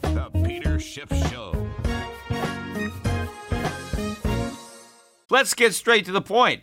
The Peter Schiff Show. Let's get straight to the point.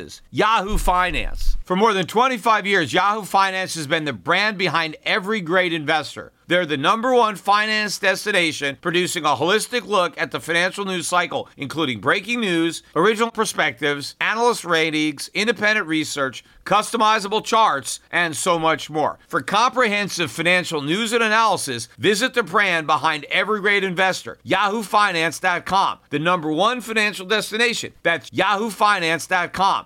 Yahoo Finance. For more than 25 years, Yahoo Finance has been the brand behind every great investor. They're the number one finance destination, producing a holistic look at the financial news cycle, including breaking news, original perspectives, analyst ratings, independent research, customizable charts, and so much more. For comprehensive financial news and analysis, visit the brand behind every great investor, yahoofinance.com, the number one financial destination. That's yahoofinance.com.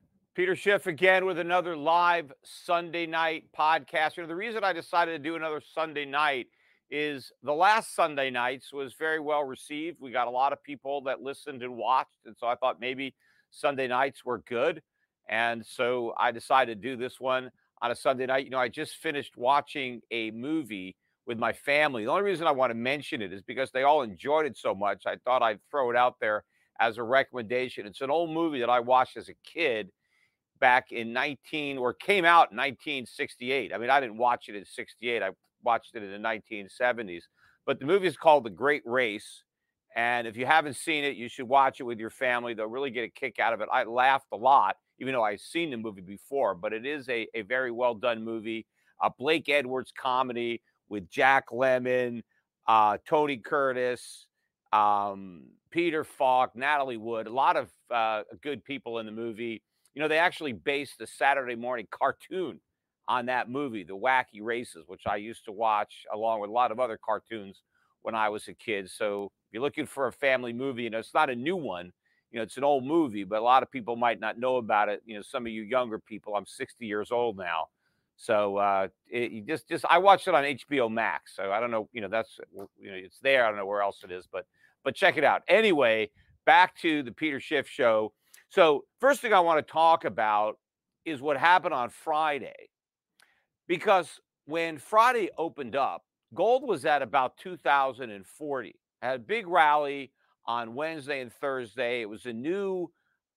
Peter Schiff again with another live Sunday night podcast. You know, the reason I decided to do another Sunday night is the last Sunday nights was very well received. We got a lot of people that listened and watched. And so I thought maybe Sunday nights were good. And so I decided to do this one on a Sunday night. You know, I just finished watching a movie with my family. The only reason I want to mention it is because they all enjoyed it so much. I thought I'd throw it out there as a recommendation. It's an old movie that I watched as a kid back in 19 or came out in 1968. I mean, I didn't watch it in 68. I watched it in the 1970s. But the movie is called The Great Race. And if you haven't seen it, you should watch it with your family. They'll really get a kick out of it. I laughed a lot, even though I've seen the movie before, but it is a, a very well done movie. A Blake Edwards comedy with Jack Lemmon, uh, Tony Curtis, um, Peter Falk, Natalie Wood, a lot of uh, good people in the movie. You know, they actually based the Saturday morning cartoon on that movie, The Wacky Races, which I used to watch along with a lot of other cartoons when I was a kid. So if you're looking for a family movie, you know, it's not a new one. You know, it's an old movie, but a lot of people might not know about it. You know, some of you younger people, I'm 60 years old now. So uh, it, just, just I watched it on HBO Max. So I don't know, you know, that's you know, it's there. I don't know where else it is, but but check it out. Anyway, back to the Peter Schiff show. So, first thing I want to talk about is what happened on Friday. Because when Friday opened up, gold was at about 2040. Had a big rally on Wednesday and Thursday. It was a new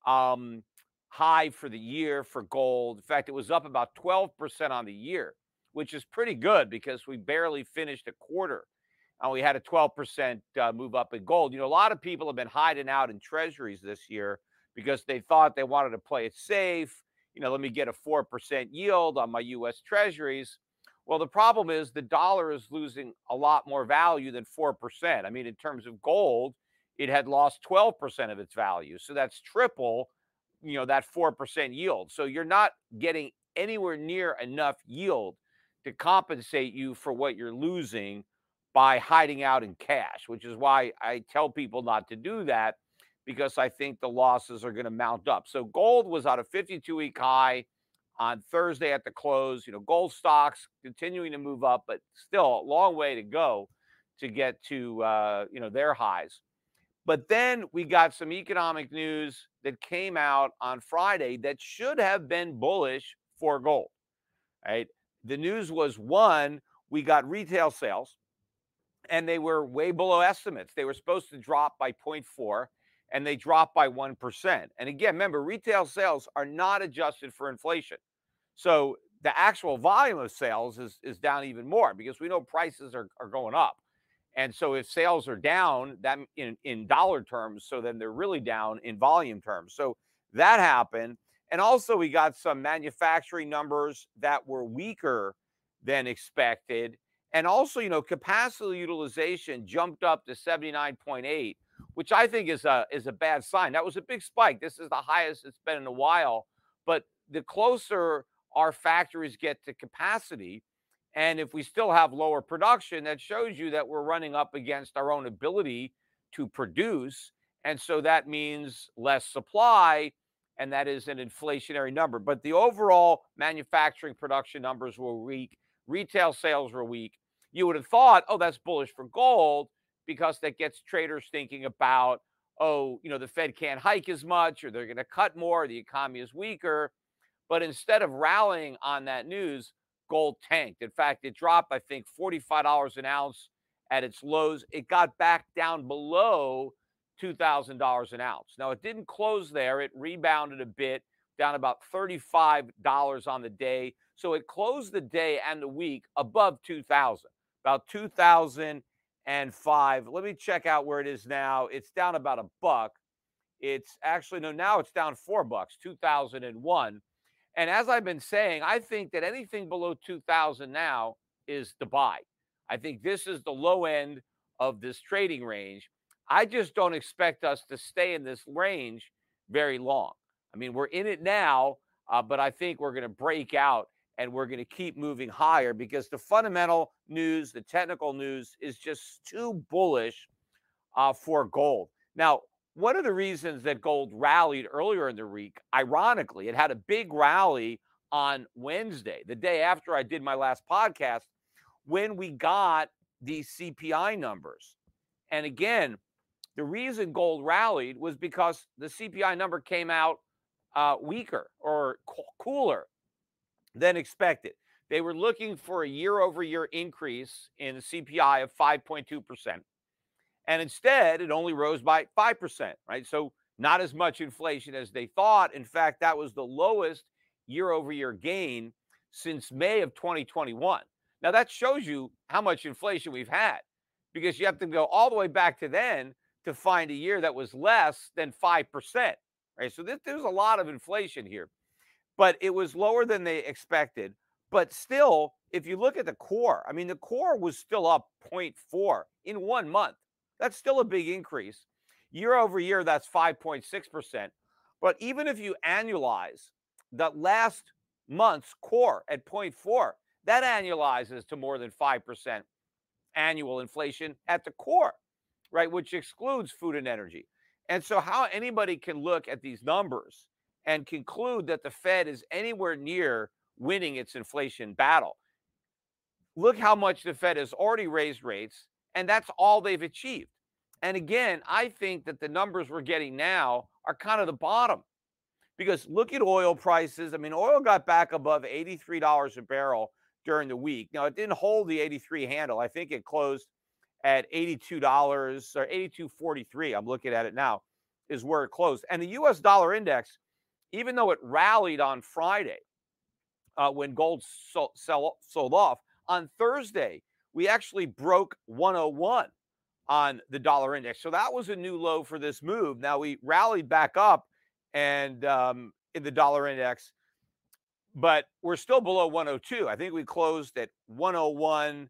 um, high for the year for gold. In fact, it was up about 12% on the year, which is pretty good because we barely finished a quarter and we had a 12% uh, move up in gold. You know, a lot of people have been hiding out in treasuries this year because they thought they wanted to play it safe. You know, let me get a 4% yield on my US treasuries. Well, the problem is the dollar is losing a lot more value than 4%. I mean, in terms of gold, it had lost 12% of its value. So that's triple, you know, that 4% yield. So you're not getting anywhere near enough yield to compensate you for what you're losing by hiding out in cash, which is why I tell people not to do that because I think the losses are going to mount up. So gold was at a 52 week high on Thursday at the close. You know, gold stocks continuing to move up, but still a long way to go to get to uh, you know their highs. But then we got some economic news that came out on Friday that should have been bullish for gold. Right? the news was one, we got retail sales and they were way below estimates. They were supposed to drop by 0.4 and they dropped by 1%. And again, remember, retail sales are not adjusted for inflation. So the actual volume of sales is, is down even more because we know prices are, are going up. And so if sales are down that in, in dollar terms, so then they're really down in volume terms. So that happened. And also we got some manufacturing numbers that were weaker than expected. And also, you know, capacity utilization jumped up to 79.8 which I think is a is a bad sign. That was a big spike. This is the highest it's been in a while. But the closer our factories get to capacity, and if we still have lower production, that shows you that we're running up against our own ability to produce. And so that means less supply, and that is an inflationary number. But the overall manufacturing production numbers were weak, retail sales were weak. You would have thought, oh, that's bullish for gold because that gets traders thinking about, oh, you know, the Fed can't hike as much or they're going to cut more, the economy is weaker. But instead of rallying on that news, gold tanked. In fact, it dropped, I think, $45 an ounce at its lows. It got back down below $2,000 an ounce. Now, it didn't close there, it rebounded a bit, down about $35 on the day. So it closed the day and the week above 2000 about 2000 and five. Let me check out where it is now. It's down about a buck. It's actually no, now it's down four bucks, 2001. And as I've been saying, I think that anything below 2000 now is the buy. I think this is the low end of this trading range. I just don't expect us to stay in this range very long. I mean, we're in it now, uh, but I think we're going to break out and we're going to keep moving higher because the fundamental news, the technical news is just too bullish uh, for gold. Now, one of the reasons that gold rallied earlier in the week, ironically, it had a big rally on Wednesday, the day after I did my last podcast, when we got the CPI numbers. And again, the reason gold rallied was because the CPI number came out uh, weaker or co- cooler than expected. They were looking for a year over year increase in the CPI of 5.2%. And instead, it only rose by 5%, right? So, not as much inflation as they thought. In fact, that was the lowest year over year gain since May of 2021. Now, that shows you how much inflation we've had because you have to go all the way back to then to find a year that was less than 5%, right? So, there's a lot of inflation here but it was lower than they expected. But still, if you look at the core, I mean, the core was still up 0.4 in one month. That's still a big increase. Year over year, that's 5.6%. But even if you annualize the last month's core at 0.4, that annualizes to more than 5% annual inflation at the core, right? Which excludes food and energy. And so, how anybody can look at these numbers and conclude that the Fed is anywhere near winning its inflation battle. Look how much the Fed has already raised rates, and that's all they've achieved. And again, I think that the numbers we're getting now are kind of the bottom because look at oil prices. I mean, oil got back above $83 a barrel during the week. Now, it didn't hold the 83 handle. I think it closed at $82 or 82.43. I'm looking at it now, is where it closed. And the US dollar index even though it rallied on Friday uh, when gold sold, sold off, on Thursday, we actually broke 101 on the dollar index. So that was a new low for this move. Now we rallied back up and um, in the dollar index, but we're still below 102. I think we closed at 101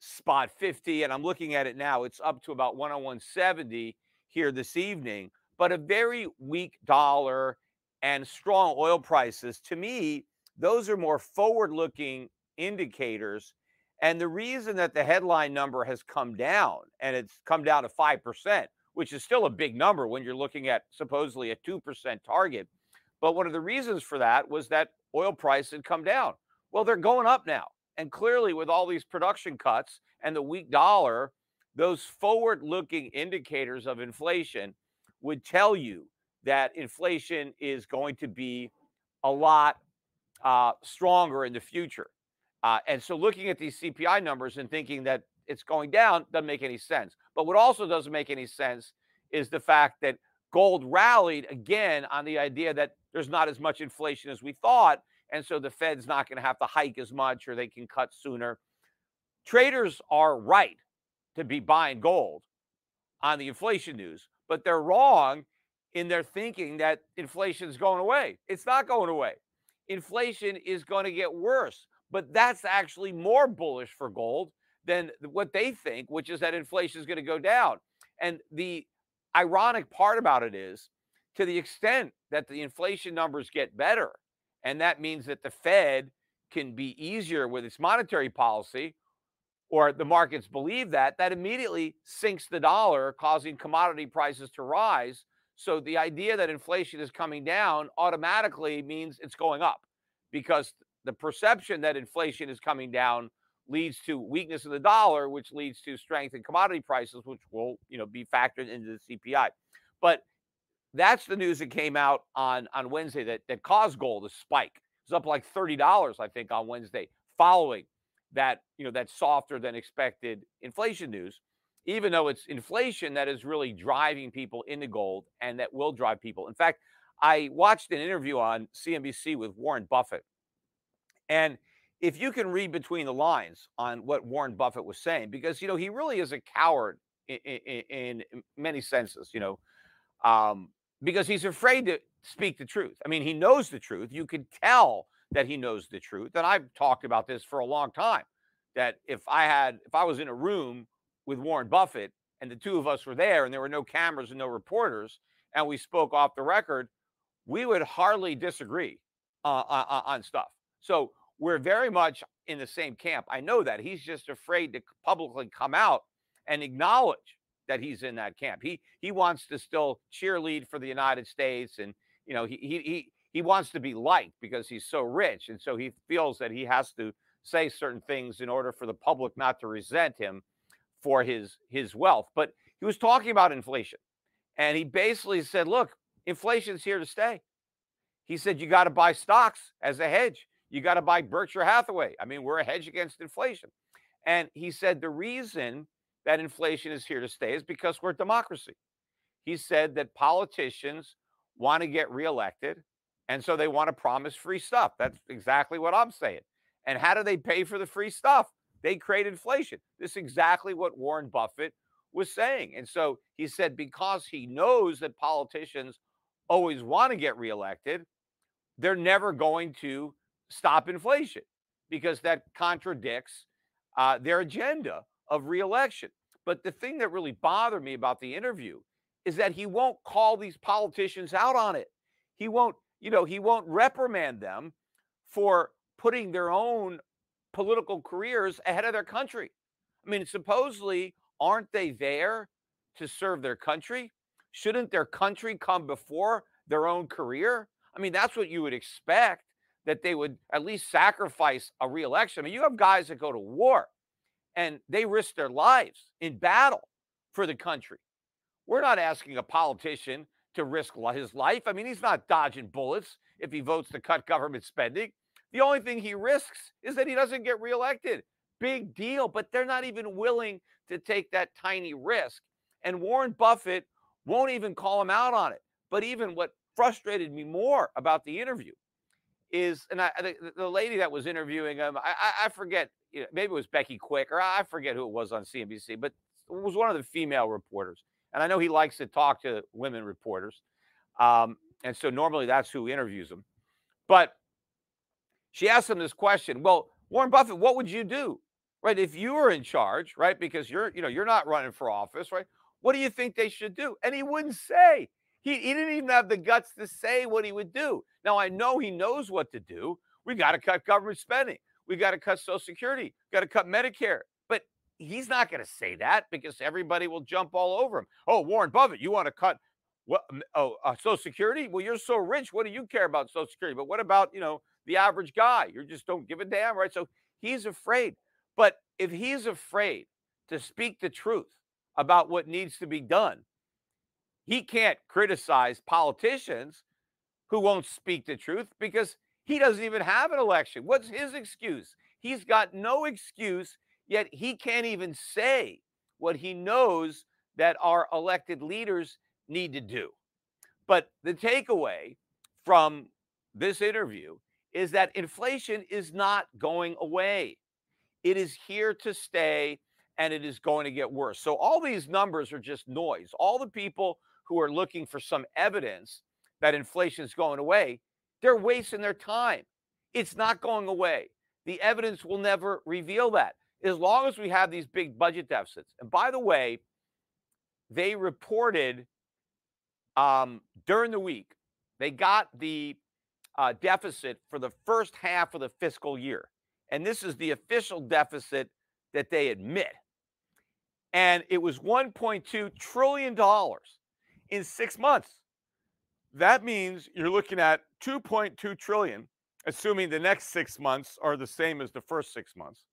spot 50 and I'm looking at it now. It's up to about 101.70 here this evening, but a very weak dollar and strong oil prices, to me, those are more forward looking indicators. And the reason that the headline number has come down and it's come down to 5%, which is still a big number when you're looking at supposedly a 2% target. But one of the reasons for that was that oil prices had come down. Well, they're going up now. And clearly, with all these production cuts and the weak dollar, those forward looking indicators of inflation would tell you that inflation is going to be a lot uh, stronger in the future. Uh, and so looking at these CPI numbers and thinking that it's going down doesn't make any sense. But what also doesn't make any sense is the fact that gold rallied again on the idea that there's not as much inflation as we thought. And so the Fed's not going to have to hike as much or they can cut sooner. Traders are right to be buying gold on the inflation news, but they're wrong in their thinking that inflation is going away. It's not going away. Inflation is going to get worse, but that's actually more bullish for gold than what they think, which is that inflation is going to go down. And the ironic part about it is to the extent that the inflation numbers get better, and that means that the Fed can be easier with its monetary policy, or the markets believe that, that immediately sinks the dollar, causing commodity prices to rise. So the idea that inflation is coming down automatically means it's going up because the perception that inflation is coming down leads to weakness of the dollar, which leads to strength in commodity prices, which will, you know, be factored into the CPI. But that's the news that came out on on Wednesday that that caused gold to spike. It was up like thirty dollars, I think, on Wednesday, following that you know that softer than expected inflation news. Even though it's inflation that is really driving people into gold and that will drive people. In fact, I watched an interview on CNBC with Warren Buffett, and if you can read between the lines on what Warren Buffett was saying, because you know he really is a coward in, in, in many senses, you know, um, because he's afraid to speak the truth. I mean, he knows the truth. You can tell that he knows the truth. And I've talked about this for a long time. That if I had, if I was in a room with Warren Buffett and the two of us were there and there were no cameras and no reporters, and we spoke off the record, we would hardly disagree uh, on, uh, uh, on stuff. So we're very much in the same camp. I know that he's just afraid to publicly come out and acknowledge that he's in that camp. He he wants to still cheerlead for the United States, and you know he he he he wants to be liked because he's so rich, and so he feels that he has to say certain things in order for the public not to resent him for his his wealth. But he was talking about inflation, and he basically said, "Look, inflation's here to stay." He said, "You got to buy stocks as a hedge." You got to buy Berkshire Hathaway. I mean, we're a hedge against inflation. And he said the reason that inflation is here to stay is because we're a democracy. He said that politicians want to get reelected. And so they want to promise free stuff. That's exactly what I'm saying. And how do they pay for the free stuff? They create inflation. This is exactly what Warren Buffett was saying. And so he said because he knows that politicians always want to get reelected, they're never going to stop inflation because that contradicts uh, their agenda of reelection. But the thing that really bothered me about the interview is that he won't call these politicians out on it. He won't, you know, he won't reprimand them for putting their own political careers ahead of their country. I mean, supposedly, aren't they there to serve their country? Shouldn't their country come before their own career? I mean, that's what you would expect that they would at least sacrifice a reelection. I mean, you have guys that go to war and they risk their lives in battle for the country. We're not asking a politician to risk his life. I mean, he's not dodging bullets if he votes to cut government spending. The only thing he risks is that he doesn't get reelected. Big deal, but they're not even willing to take that tiny risk. And Warren Buffett won't even call him out on it. But even what frustrated me more about the interview is, and I, the, the lady that was interviewing him, I, I, forget, you know, maybe it was Becky Quick, or I forget who it was on CNBC, but it was one of the female reporters. And I know he likes to talk to women reporters. Um, and so normally that's who interviews him. But she asked him this question Well, Warren Buffett, what would you do? Right? If you were in charge, right? Because you're, you know, you're not running for office, right? What do you think they should do? And he wouldn't say. He, he didn't even have the guts to say what he would do. Now, I know he knows what to do. We got to cut government spending. We got to cut Social Security. Got to cut Medicare. But he's not going to say that because everybody will jump all over him. Oh, Warren Buffett, you want to cut what? Oh, uh, Social Security? Well, you're so rich. What do you care about Social Security? But what about you know the average guy? You just don't give a damn, right? So he's afraid. But if he's afraid to speak the truth about what needs to be done, he can't criticize politicians who won't speak the truth because he doesn't even have an election. What's his excuse? He's got no excuse, yet he can't even say what he knows that our elected leaders need to do. But the takeaway from this interview is that inflation is not going away. It is here to stay and it is going to get worse. So all these numbers are just noise. All the people who are looking for some evidence that inflation is going away, they're wasting their time. It's not going away. The evidence will never reveal that as long as we have these big budget deficits. And by the way, they reported um, during the week, they got the uh, deficit for the first half of the fiscal year. And this is the official deficit that they admit. And it was $1.2 trillion in six months. That means you're looking at 2.2 trillion, assuming the next six months are the same as the first six months.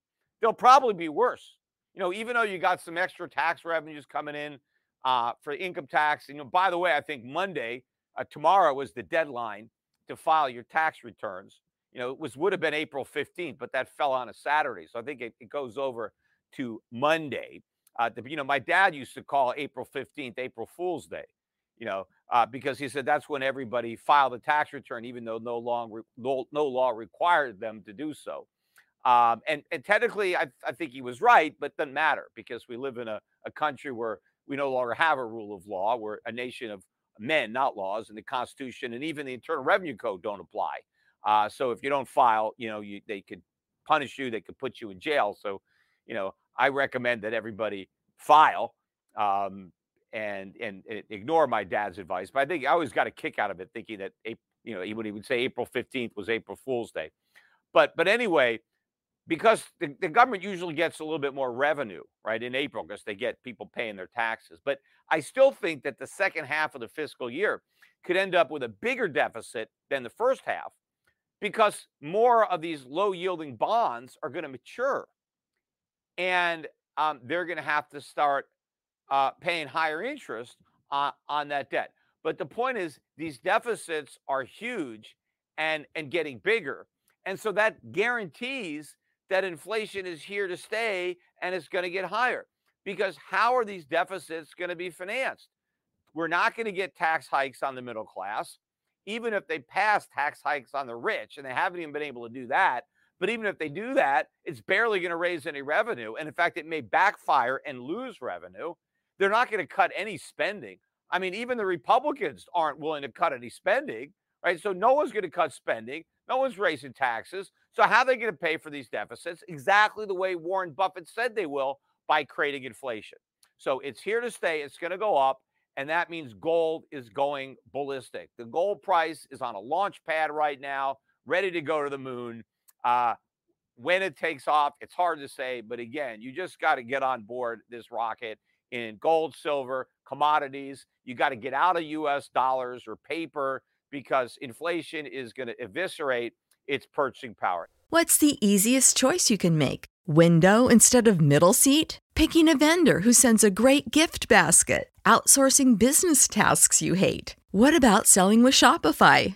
They'll probably be worse. You know, even though you got some extra tax revenues coming in uh, for income tax. And, you know, by the way, I think Monday, uh, tomorrow was the deadline to file your tax returns. You know, it was would have been April 15th, but that fell on a Saturday. So I think it, it goes over to Monday. Uh, the, you know, my dad used to call April 15th April Fool's Day, you know, uh, because he said that's when everybody filed a tax return, even though no, long re- no, no law required them to do so. Um, and, and technically, I, I think he was right, but doesn't matter because we live in a, a country where we no longer have a rule of law. We're a nation of men, not laws, and the Constitution and even the Internal Revenue Code don't apply. Uh, so if you don't file, you know, you, they could punish you, they could put you in jail. So, you know, I recommend that everybody file um, and, and, and ignore my dad's advice. But I think I always got a kick out of it, thinking that you know he would he would say April fifteenth was April Fool's Day. But but anyway, because the, the government usually gets a little bit more revenue, right, in April because they get people paying their taxes. But I still think that the second half of the fiscal year could end up with a bigger deficit than the first half because more of these low yielding bonds are going to mature and um, they're going to have to start uh, paying higher interest on, on that debt. But the point is, these deficits are huge and, and getting bigger. And so that guarantees that inflation is here to stay and it's going to get higher. Because how are these deficits going to be financed? We're not going to get tax hikes on the middle class, even if they pass tax hikes on the rich, and they haven't even been able to do that. But even if they do that, it's barely going to raise any revenue. And in fact, it may backfire and lose revenue. They're not going to cut any spending. I mean, even the Republicans aren't willing to cut any spending, right? So no one's going to cut spending. No one's raising taxes. So how are they going to pay for these deficits? Exactly the way Warren Buffett said they will by creating inflation. So it's here to stay. It's going to go up. And that means gold is going ballistic. The gold price is on a launch pad right now, ready to go to the moon. Uh, when it takes off, it's hard to say. But again, you just got to get on board this rocket in gold, silver, commodities. You got to get out of US dollars or paper because inflation is going to eviscerate its purchasing power. What's the easiest choice you can make? Window instead of middle seat? Picking a vendor who sends a great gift basket? Outsourcing business tasks you hate? What about selling with Shopify?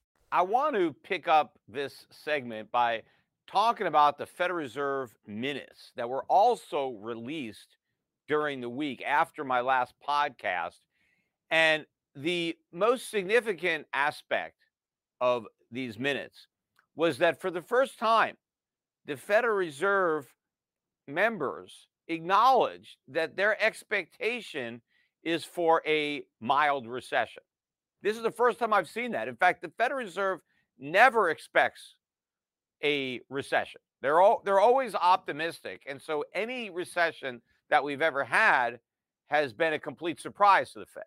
I want to pick up this segment by talking about the Federal Reserve minutes that were also released during the week after my last podcast. And the most significant aspect of these minutes was that for the first time, the Federal Reserve members acknowledged that their expectation is for a mild recession. This is the first time I've seen that. In fact, the Federal Reserve never expects a recession. They're all they're always optimistic, and so any recession that we've ever had has been a complete surprise to the Fed.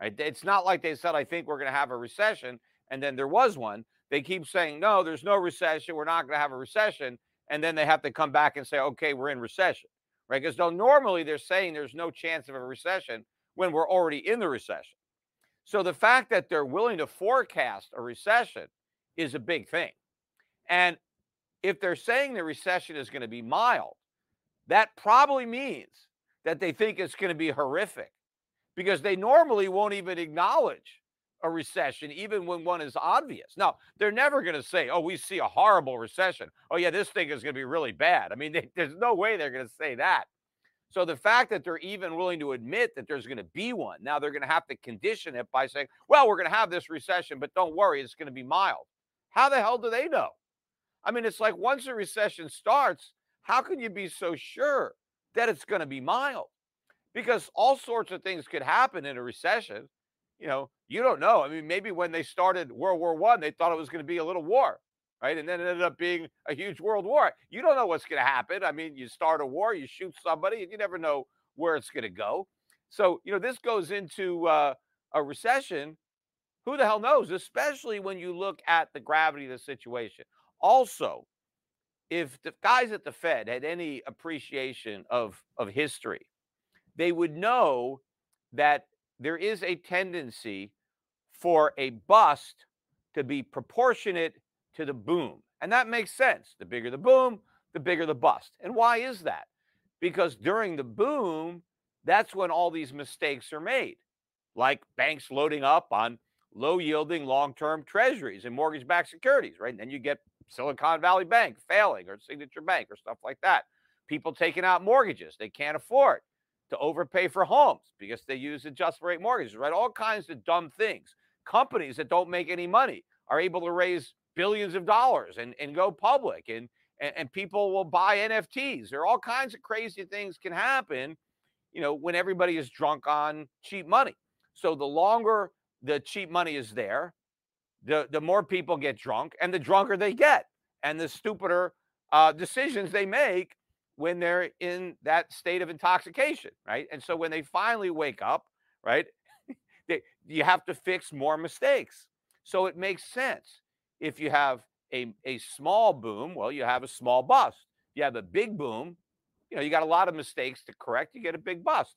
Right? It's not like they said, "I think we're going to have a recession," and then there was one. They keep saying, "No, there's no recession. We're not going to have a recession," and then they have to come back and say, "Okay, we're in recession." Right? Because normally they're saying there's no chance of a recession when we're already in the recession. So the fact that they're willing to forecast a recession is a big thing. And if they're saying the recession is going to be mild, that probably means that they think it's going to be horrific because they normally won't even acknowledge a recession, even when one is obvious. Now, they're never going to say, oh, we see a horrible recession. Oh, yeah, this thing is going to be really bad. I mean, they, there's no way they're going to say that. So the fact that they're even willing to admit that there's going to be one, now they're going to have to condition it by saying, well, we're going to have this recession, but don't worry, it's going to be mild. How the hell do they know? I mean, it's like once a recession starts, how can you be so sure that it's going to be mild? Because all sorts of things could happen in a recession. You know, you don't know. I mean, maybe when they started World War One, they thought it was going to be a little war, right? And then it ended up being a huge world war. You don't know what's going to happen. I mean, you start a war, you shoot somebody, and you never know where it's going to go. So, you know, this goes into uh, a recession. Who the hell knows? Especially when you look at the gravity of the situation. Also, if the guys at the Fed had any appreciation of, of history, they would know that there is a tendency for a bust to be proportionate to the boom. And that makes sense. The bigger the boom, the bigger the bust. And why is that? Because during the boom, that's when all these mistakes are made, like banks loading up on low yielding long term treasuries and mortgage backed securities, right? And then you get Silicon Valley Bank failing or Signature Bank or stuff like that. People taking out mortgages they can't afford to overpay for homes because they use adjustable rate mortgages, right? All kinds of dumb things. Companies that don't make any money are able to raise billions of dollars and, and go public and, and, and people will buy NFTs. There are all kinds of crazy things can happen, you know, when everybody is drunk on cheap money. So the longer the cheap money is there, the, the more people get drunk and the drunker they get and the stupider uh, decisions they make when they're in that state of intoxication, right? And so when they finally wake up, right, they, you have to fix more mistakes. So it makes sense. If you have a, a small boom, well, you have a small bust. You have a big boom, you know, you got a lot of mistakes to correct, you get a big bust.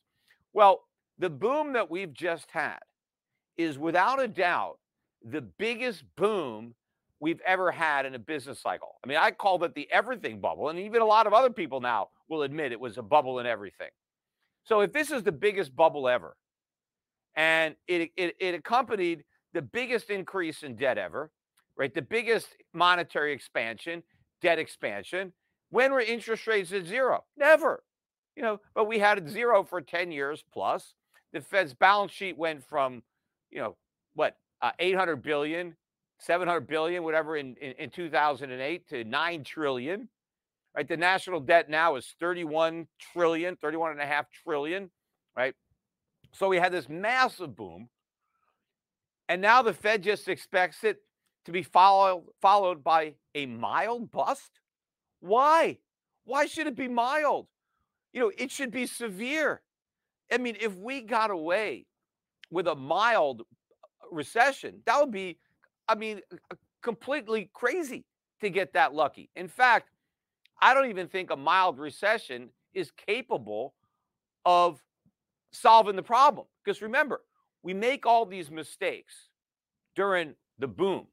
Well, the boom that we've just had is without a doubt the biggest boom we've ever had in a business cycle. I mean, I called it the everything bubble, and even a lot of other people now will admit it was a bubble in everything. So if this is the biggest bubble ever, and it, it, it accompanied the biggest increase in debt ever, right? The biggest monetary expansion, debt expansion. When were interest rates at zero? Never. You know, but we had zero for 10 years plus. The Fed's balance sheet went from, you know, what, uh, 800 billion, 700 billion, whatever, in, in, in 2008 to 9 trillion. Right. The national debt now is 31 trillion, 31 and a half trillion. Right. So we had this massive boom. And now the Fed just expects it to be followed followed by a mild bust. Why? Why should it be mild? You know, it should be severe. I mean, if we got away with a mild uh, recession. That would be, I mean, completely crazy to get that lucky. In fact, I don't even think a mild recession is capable of solving the problem. Because remember, we make all these mistakes during the boom.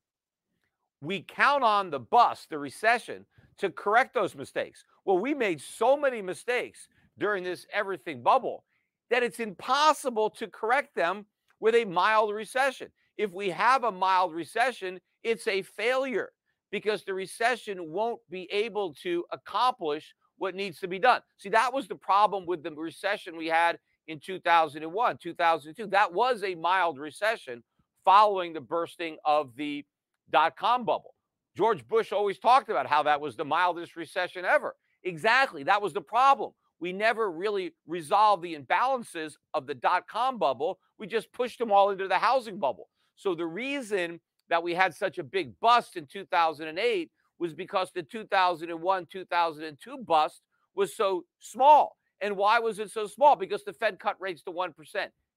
We count on the bust, the recession, to correct those mistakes. Well, we made so many mistakes during this everything bubble that it's impossible to correct them with a mild recession. If we have a mild recession, it's a failure because the recession won't be able to accomplish what needs to be done. See, that was the problem with the recession we had in 2001, 2002. That was a mild recession following the bursting of the dot com bubble. George Bush always talked about how that was the mildest recession ever. Exactly. That was the problem we never really resolved the imbalances of the dot com bubble. We just pushed them all into the housing bubble. So the reason that we had such a big bust in 2008 was because the 2001 2002 bust was so small. And why was it so small? Because the Fed cut rates to 1%.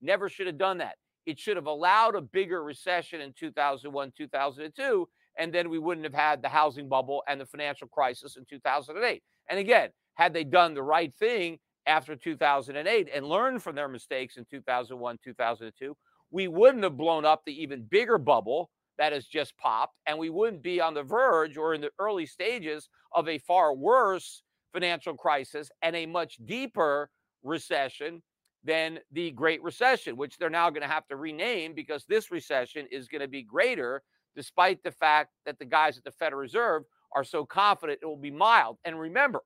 Never should have done that. It should have allowed a bigger recession in 2001 2002 and then we wouldn't have had the housing bubble and the financial crisis in 2008. And again, had they done the right thing after 2008 and learned from their mistakes in 2001, 2002, we wouldn't have blown up the even bigger bubble that has just popped, and we wouldn't be on the verge or in the early stages of a far worse financial crisis and a much deeper recession than the Great Recession, which they're now going to have to rename because this recession is going to be greater despite the fact that the guys at the Federal Reserve are so confident it will be mild. And remember,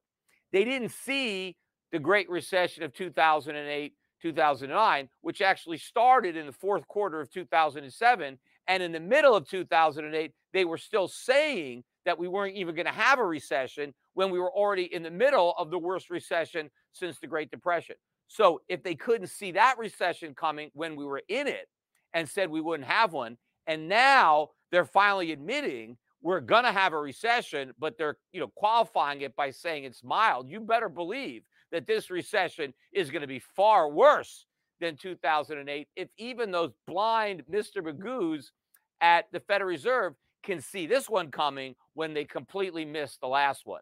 they didn't see the Great Recession of 2008, 2009, which actually started in the fourth quarter of 2007. And in the middle of 2008, they were still saying that we weren't even going to have a recession when we were already in the middle of the worst recession since the Great Depression. So if they couldn't see that recession coming when we were in it and said we wouldn't have one, and now they're finally admitting we're going to have a recession, but they're, you know, qualifying it by saying it's mild. You better believe that this recession is going to be far worse than 2008 if even those blind Mr. Magoos at the Federal Reserve can see this one coming when they completely missed the last one.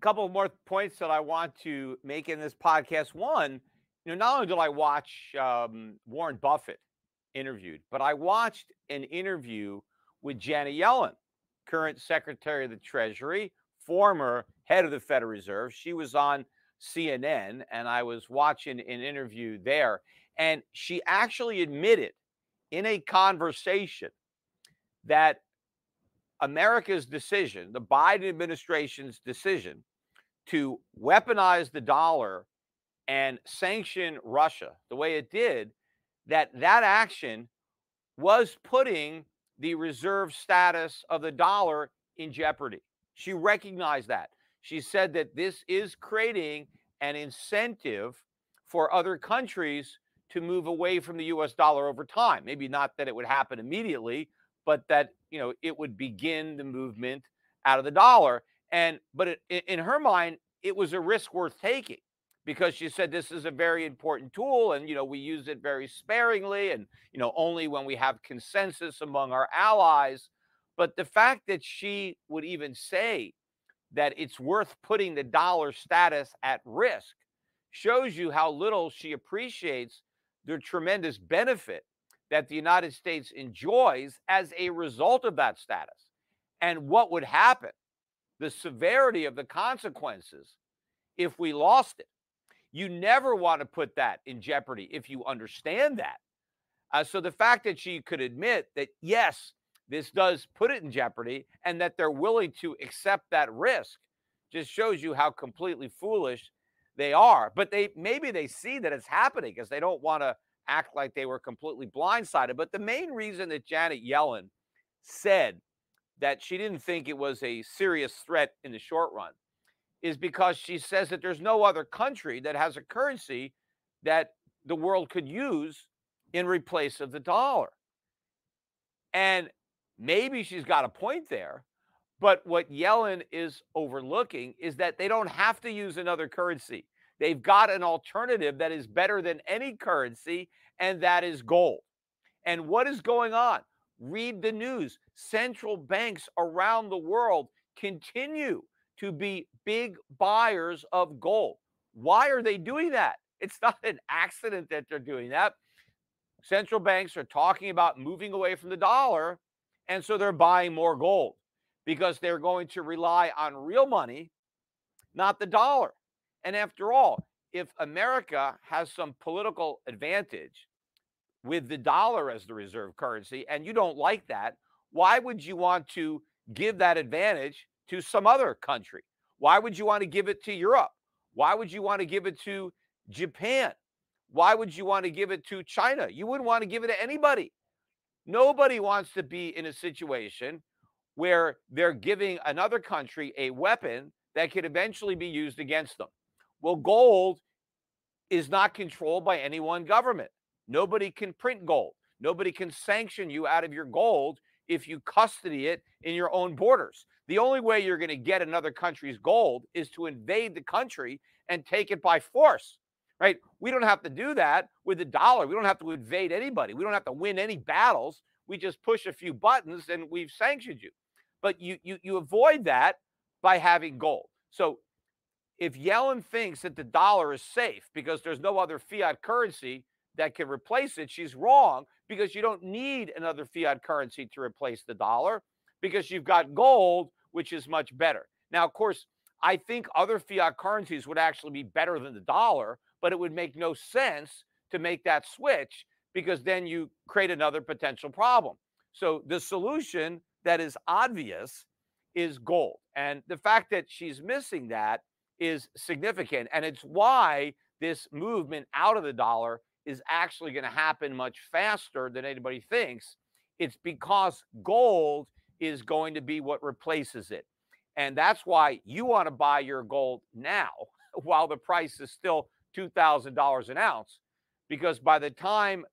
couple more points that I want to make in this podcast. One, you know, not only did I watch um, Warren Buffett interviewed, but I watched an interview with Janet Yellen, current Secretary of the Treasury, former head of the Federal Reserve. She was on CNN, and I was watching an interview there, and she actually admitted in a conversation that America's decision, the Biden administration's decision to weaponize the dollar and sanction Russia the way it did, that that action was putting the reserve status of the dollar in jeopardy. She recognized that. She said that this is creating an incentive for other countries to move away from the US dollar over time. Maybe not that it would happen immediately, but that, you know, it would begin the movement out of the dollar. And but it, in her mind, it was a risk worth taking because she said this is a very important tool and you know we use it very sparingly and you know only when we have consensus among our allies. But the fact that she would even say that it's worth putting the dollar status at risk shows you how little she appreciates the tremendous benefit that the United States enjoys as a result of that status and what would happen the severity of the consequences if we lost it. You never want to put that in jeopardy if you understand that. Uh, so the fact that she could admit that, yes, this does put it in jeopardy and that they're willing to accept that risk just shows you how completely foolish they are. But they maybe they see that it's happening because they don't want to act like they were completely blindsided. But the main reason that Janet Yellen said that she didn't think it was a serious threat in the short run is because she says that there's no other country that has a currency that the world could use in replace of the dollar. And maybe she's got a point there, but what Yellen is overlooking is that they don't have to use another currency. They've got an alternative that is better than any currency, and that is gold. And what is going on? Read the news. Central banks around the world continue to be big buyers of gold. Why are they doing that? It's not an accident that they're doing that. Central banks are talking about moving away from the dollar, and so they're buying more gold because they're going to rely on real money, not the dollar. And after all, if America has some political advantage with the dollar as the reserve currency, and you don't like that, why would you want to give that advantage to some other country? Why would you want to give it to Europe? Why would you want to give it to Japan? Why would you want to give it to China? You wouldn't want to give it to anybody. Nobody wants to be in a situation where they're giving another country a weapon that could eventually be used against them. Well, gold is not controlled by any one government. Nobody can print gold. Nobody can sanction you out of your gold if you custody it in your own borders. The only way you're going to get another country's gold is to invade the country and take it by force, right? We don't have to do that with the dollar. We don't have to invade anybody. We don't have to win any battles. We just push a few buttons and we've sanctioned you. But you you you avoid that by having gold. So if Yellen thinks that the dollar is safe because there's no other fiat currency that can replace it, she's wrong because you don't need another fiat currency to replace the dollar because you've got gold, which is much better. Now, of course, I think other fiat currencies would actually be better than the dollar, but it would make no sense to make that switch because then you create another potential problem. So the solution that is obvious is gold. And the fact that she's missing that is significant. And it's why this movement out of the dollar is actually going to happen much faster than anybody thinks. It's because gold is going to be what replaces it. And that's why you want to buy your gold now while the price is still $2,000 an ounce. Because by the time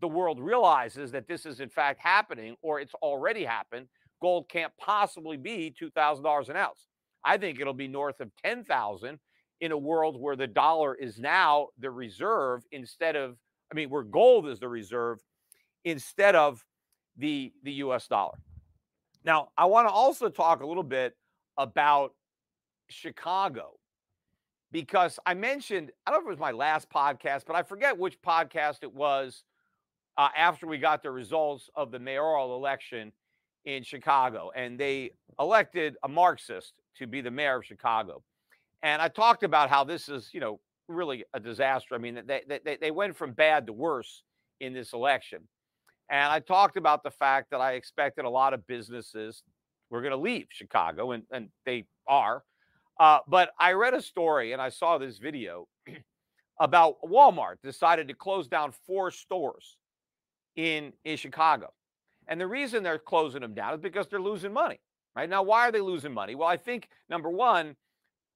the world realizes that this is in fact happening or it's already happened, gold can't possibly be $2,000 an ounce. I think it'll be north of 10,000 in a world where the dollar is now the reserve instead of I mean where gold is the reserve instead of the the US dollar. Now, I want to also talk a little bit about Chicago because I mentioned, I don't know if it was my last podcast, but I forget which podcast it was uh, after we got the results of the mayoral election in Chicago. And they elected a Marxist to be the mayor of Chicago. And I talked about how this is, you know, really a disaster. I mean, they, they, they went from bad to worse in this election. And I talked about the fact that I expected a lot of businesses were going to leave Chicago, and, and they are. Uh, but I read a story and I saw this video about Walmart decided to close down four stores in, in Chicago. And the reason they're closing them down is because they're losing money. Right now, why are they losing money? Well, I think number one,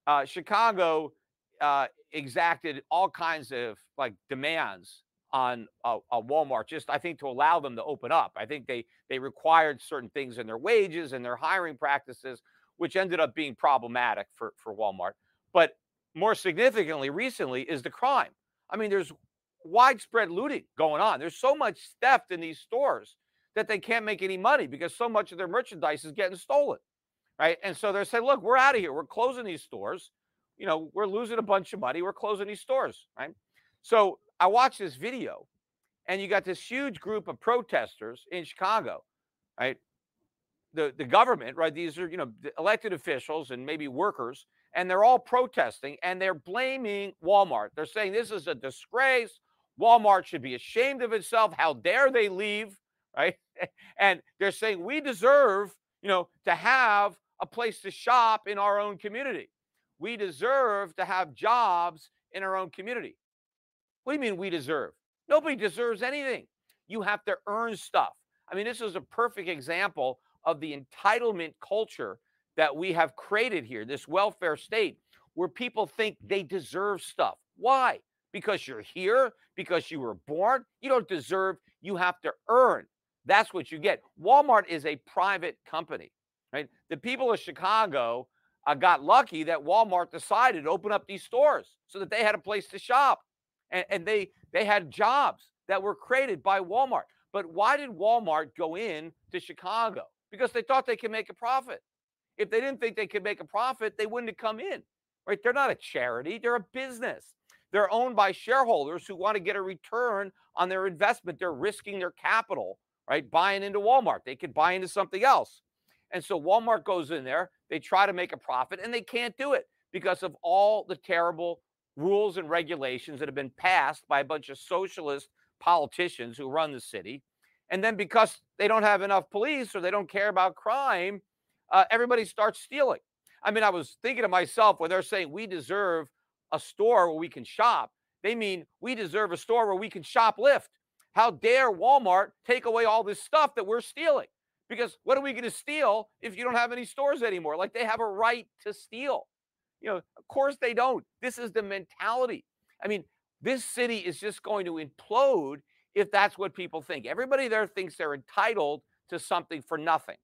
uh, Chicago uh, exacted all kinds of like demands on a, Walmart just I think to allow them to open up. I think they they required certain things in their wages and their hiring practices, which ended up being problematic for for Walmart. But more significantly, recently is the crime. I mean, there's widespread looting going on. There's so much theft in these stores that they can't make any money because so much of their merchandise is getting stolen. Right. And so they're saying, look, we're out of here. We're closing these stores. You know, we're losing a bunch of money. We're closing these stores. Right. So I watched this video, and you got this huge group of protesters in Chicago, right? The the government, right? These are you know elected officials and maybe workers, and they're all protesting and they're blaming Walmart. They're saying this is a disgrace. Walmart should be ashamed of itself. How dare they leave, right? And they're saying we deserve, you know, to have a place to shop in our own community. We deserve to have jobs in our own community. What do you mean we deserve? Nobody deserves anything. You have to earn stuff. I mean, this is a perfect example of the entitlement culture that we have created here, this welfare state, where people think they deserve stuff. Why? Because you're here, because you were born. You don't deserve, you have to earn. That's what you get. Walmart is a private company, right? The people of Chicago uh, got lucky that Walmart decided to open up these stores so that they had a place to shop and, and they they had jobs that were created by Walmart. But why did Walmart go in to Chicago? Because they thought they could make a profit. If they didn't think they could make a profit, they wouldn't have come in. Right? They're not a charity, they're a business. They're owned by shareholders who want to get a return on their investment. They're risking their capital, right? Buying into Walmart. They could buy into something else. And so Walmart goes in there, they try to make a profit, and they can't do it because of all the terrible rules and regulations that have been passed by a bunch of socialist politicians who run the city. And then because they don't have enough police or they don't care about crime, uh, everybody starts stealing. I mean, I was thinking to myself when they're saying we deserve a store where we can shop, they mean we deserve a store where we can shoplift. How dare Walmart take away all this stuff that we're stealing? Because what are we going to steal if you don't have any stores anymore? Like they have a right to steal. You know, of course they don't. This is the mentality. I mean, this city is just going to implode if that's what people think. Everybody there thinks they're entitled to something for nothing.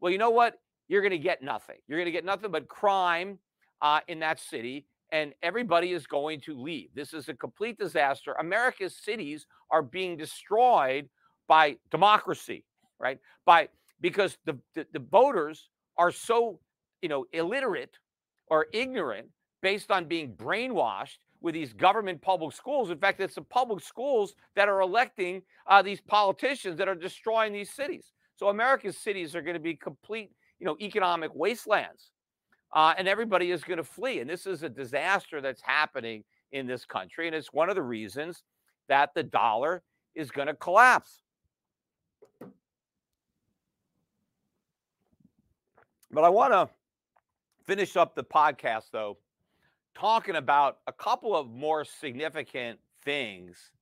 Well, you know what? You're going to get nothing. You're going to get nothing but crime uh, in that city, and everybody is going to leave. This is a complete disaster. America's cities are being destroyed by democracy, right? By because the, the, the voters are so you know illiterate or ignorant based on being brainwashed with these government public schools. In fact, it's the public schools that are electing uh, these politicians that are destroying these cities. So America's cities are going to be complete, you know, economic wastelands, uh, and everybody is going to flee. And this is a disaster that's happening in this country, and it's one of the reasons that the dollar is going to collapse. But I want to finish up the podcast though talking about a couple of more significant things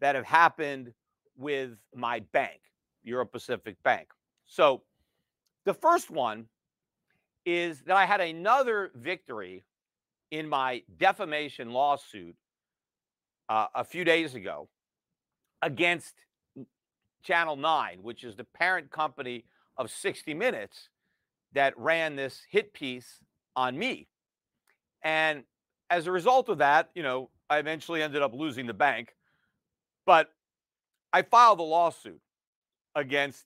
that have happened with my bank, Euro Pacific Bank. So, the first one is that I had another victory in my defamation lawsuit uh, a few days ago against Channel 9, which is the parent company of 60 Minutes that ran this hit piece on me. And as a result of that, you know, I eventually ended up losing the bank, but I filed a lawsuit against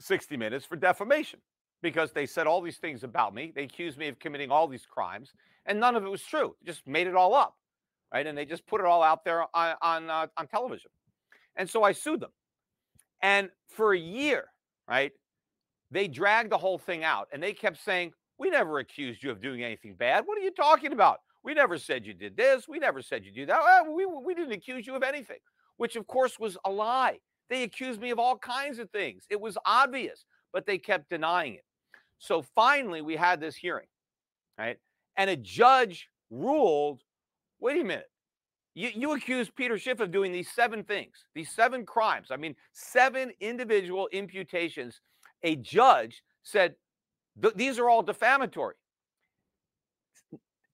60 Minutes for defamation because they said all these things about me. They accused me of committing all these crimes, and none of it was true. Just made it all up, right? And they just put it all out there on on, uh, on television. And so I sued them. And for a year, right, they dragged the whole thing out, and they kept saying, we never accused you of doing anything bad. What are you talking about? We never said you did this. We never said you do that. Ah, well, we, we didn't accuse you of anything, which of course was a lie. They accused me of all kinds of things. It was obvious, but they kept denying it. So finally, we had this hearing, right? And a judge ruled wait a minute. You, you accused Peter Schiff of doing these seven things, these seven crimes. I mean, seven individual imputations. A judge said, these are all defamatory.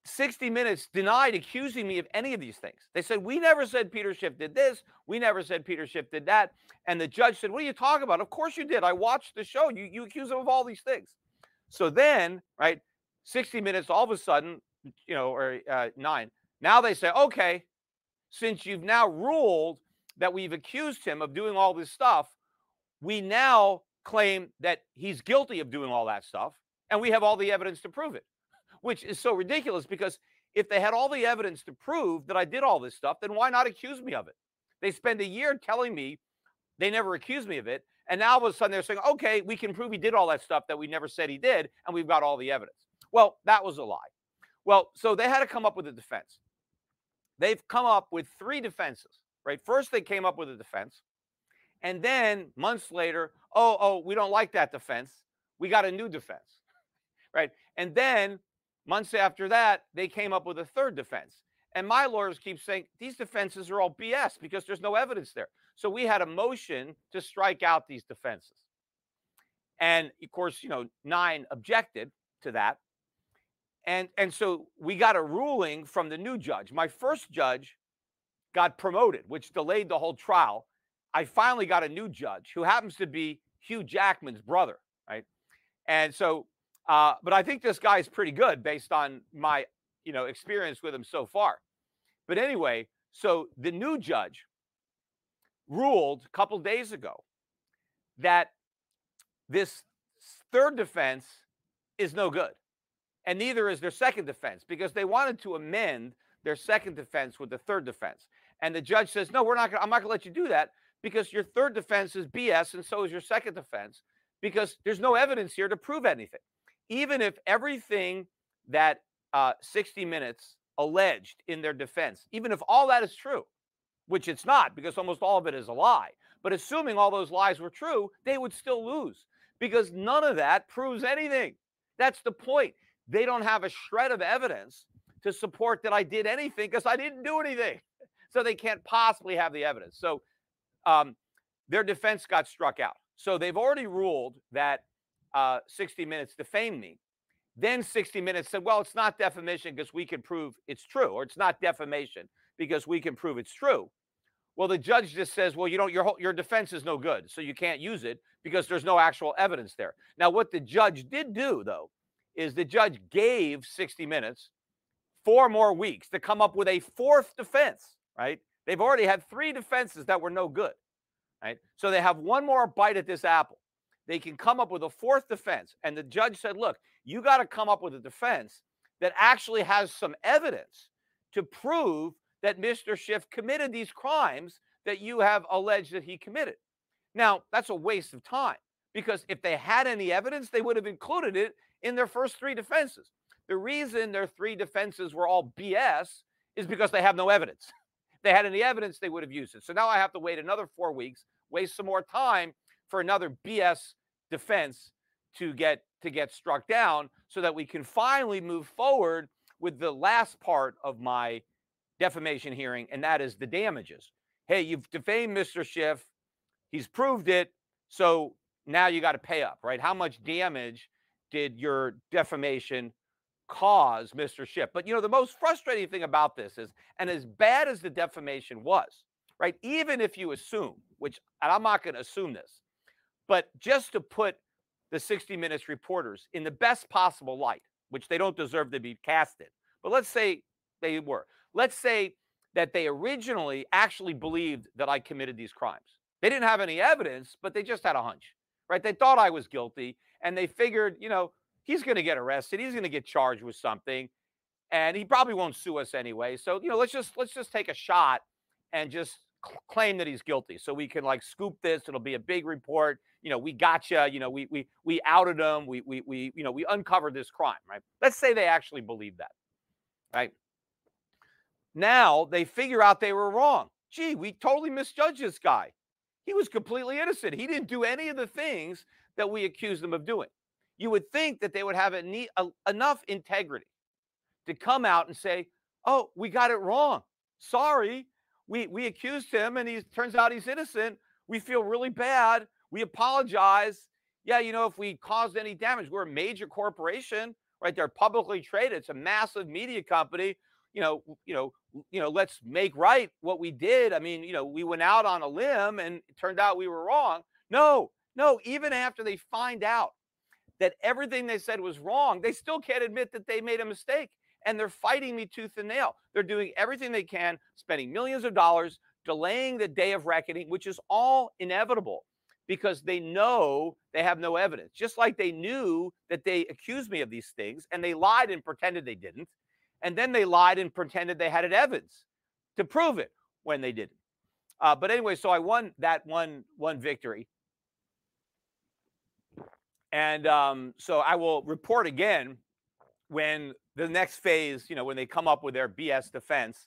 60 Minutes denied accusing me of any of these things. They said, We never said Peter Schiff did this. We never said Peter Schiff did that. And the judge said, What are you talking about? Of course you did. I watched the show. You, you accuse him of all these things. So then, right, 60 Minutes, all of a sudden, you know, or uh, nine, now they say, Okay, since you've now ruled that we've accused him of doing all this stuff, we now claim that he's guilty of doing all that stuff, and we have all the evidence to prove it, which is so ridiculous because if they had all the evidence to prove that I did all this stuff, then why not accuse me of it? They spend a year telling me they never accused me of it. And now all of a sudden they're saying, okay, we can prove he did all that stuff that we never said he did, and we've got all the evidence. Well, that was a lie. Well, so they had to come up with a defense. They've come up with three defenses, right? First, they came up with a defense. And then months later, oh, oh, we don't like that defense. We got a new defense, right? And then months after that, they came up with a third defense. And my lawyers keep saying these defenses are all BS because there's no evidence there. So we had a motion to strike out these defenses. And of course, you know, nine objected to that. And, and so we got a ruling from the new judge. My first judge got promoted, which delayed the whole trial. I finally got a new judge who happens to be Hugh Jackman's brother, right? And so, uh, but I think this guy is pretty good based on my, you know, experience with him so far. But anyway, so the new judge ruled a couple days ago that this third defense is no good. And neither is their second defense because they wanted to amend their second defense with the third defense. And the judge says, "No, we're not going I'm not going to let you do that because your third defense is BS and so is your second defense because there's no evidence here to prove anything. Even if everything that uh, 60 Minutes alleged in their defense, even if all that is true, which it's not because almost all of it is a lie, but assuming all those lies were true, they would still lose because none of that proves anything. That's the point. They don't have a shred of evidence to support that I did anything because I didn't do anything. So they can't possibly have the evidence. So um, their defense got struck out. So they've already ruled that uh, 60 Minutes defamed me. Then 60 Minutes said, well, it's not defamation because we can prove it's true, or it's not defamation because we can prove it's true. Well, the judge just says, well, you know, your your defense is no good, so you can't use it because there's no actual evidence there. Now, what the judge did do, though, is the judge gave 60 Minutes four more weeks to come up with a fourth defense, right? They've already had three defenses that were no good, right? So they have one more bite at this apple. They can come up with a fourth defense. And the judge said, look, you got to come up with a defense that actually has some evidence to prove that Mr. Schiff committed these crimes that you have alleged that he committed. Now, that's a waste of time because if they had any evidence, they would have included it in their first three defenses. The reason their three defenses were all BS is because they have no evidence. They had any evidence, they would have used it. So now I have to wait another four weeks, waste some more time for another BS defense to get to get struck down so that we can finally move forward with the last part of my defamation hearing, and that is the damages. Hey, you've defamed Mr. Schiff. He's proved it. So now you got to pay up, right? How much damage did your defamation cause Mr. Schiff. But you know, the most frustrating thing about this is, and as bad as the defamation was, right? Even if you assume, which and I'm not going to assume this, but just to put the 60 Minutes reporters in the best possible light, which they don't deserve to be casted, but let's say they were. Let's say that they originally actually believed that I committed these crimes. They didn't have any evidence, but they just had a hunch, right? They thought I was guilty and they figured, you know, he's going to get arrested. He's going to get charged with something, and he probably won't sue us anyway. So you know, let's just let's just take a shot and just cl- claim that he's guilty, so we can like scoop this. It'll be a big report. You know, we got you. You know, we we we outed him. We we we you know we uncovered this crime. Right? Let's say they actually believe that. Right? Now they figure out they were wrong. Gee, we totally misjudged this guy. He was completely innocent. He didn't do any of the things that we accused him of doing you would think that they would have neat, a, enough integrity to come out and say, "Oh, we got it wrong. Sorry, we we accused him, and he turns out he's innocent. We feel really bad. We apologize. Yeah, you know, if we caused any damage, we're a major corporation, right? They're publicly traded. It's a massive media company. You know, you know, you know. Let's make right what we did. I mean, you know, we went out on a limb, and it turned out we were wrong. No, no. Even after they find out that everything they said was wrong, they still can't admit that they made a mistake. And they're fighting me tooth and nail. They're doing everything they can, spending millions of dollars, delaying the day of reckoning, which is all inevitable because they know they have no evidence. Just like they knew that they accused me of these things and they lied and pretended they didn't. And then they lied and pretended they had evidence to prove it when they didn't. Uh, but anyway, so I won that one one victory. And um, so I will report again when the next phase, you know, when they come up with their BS defense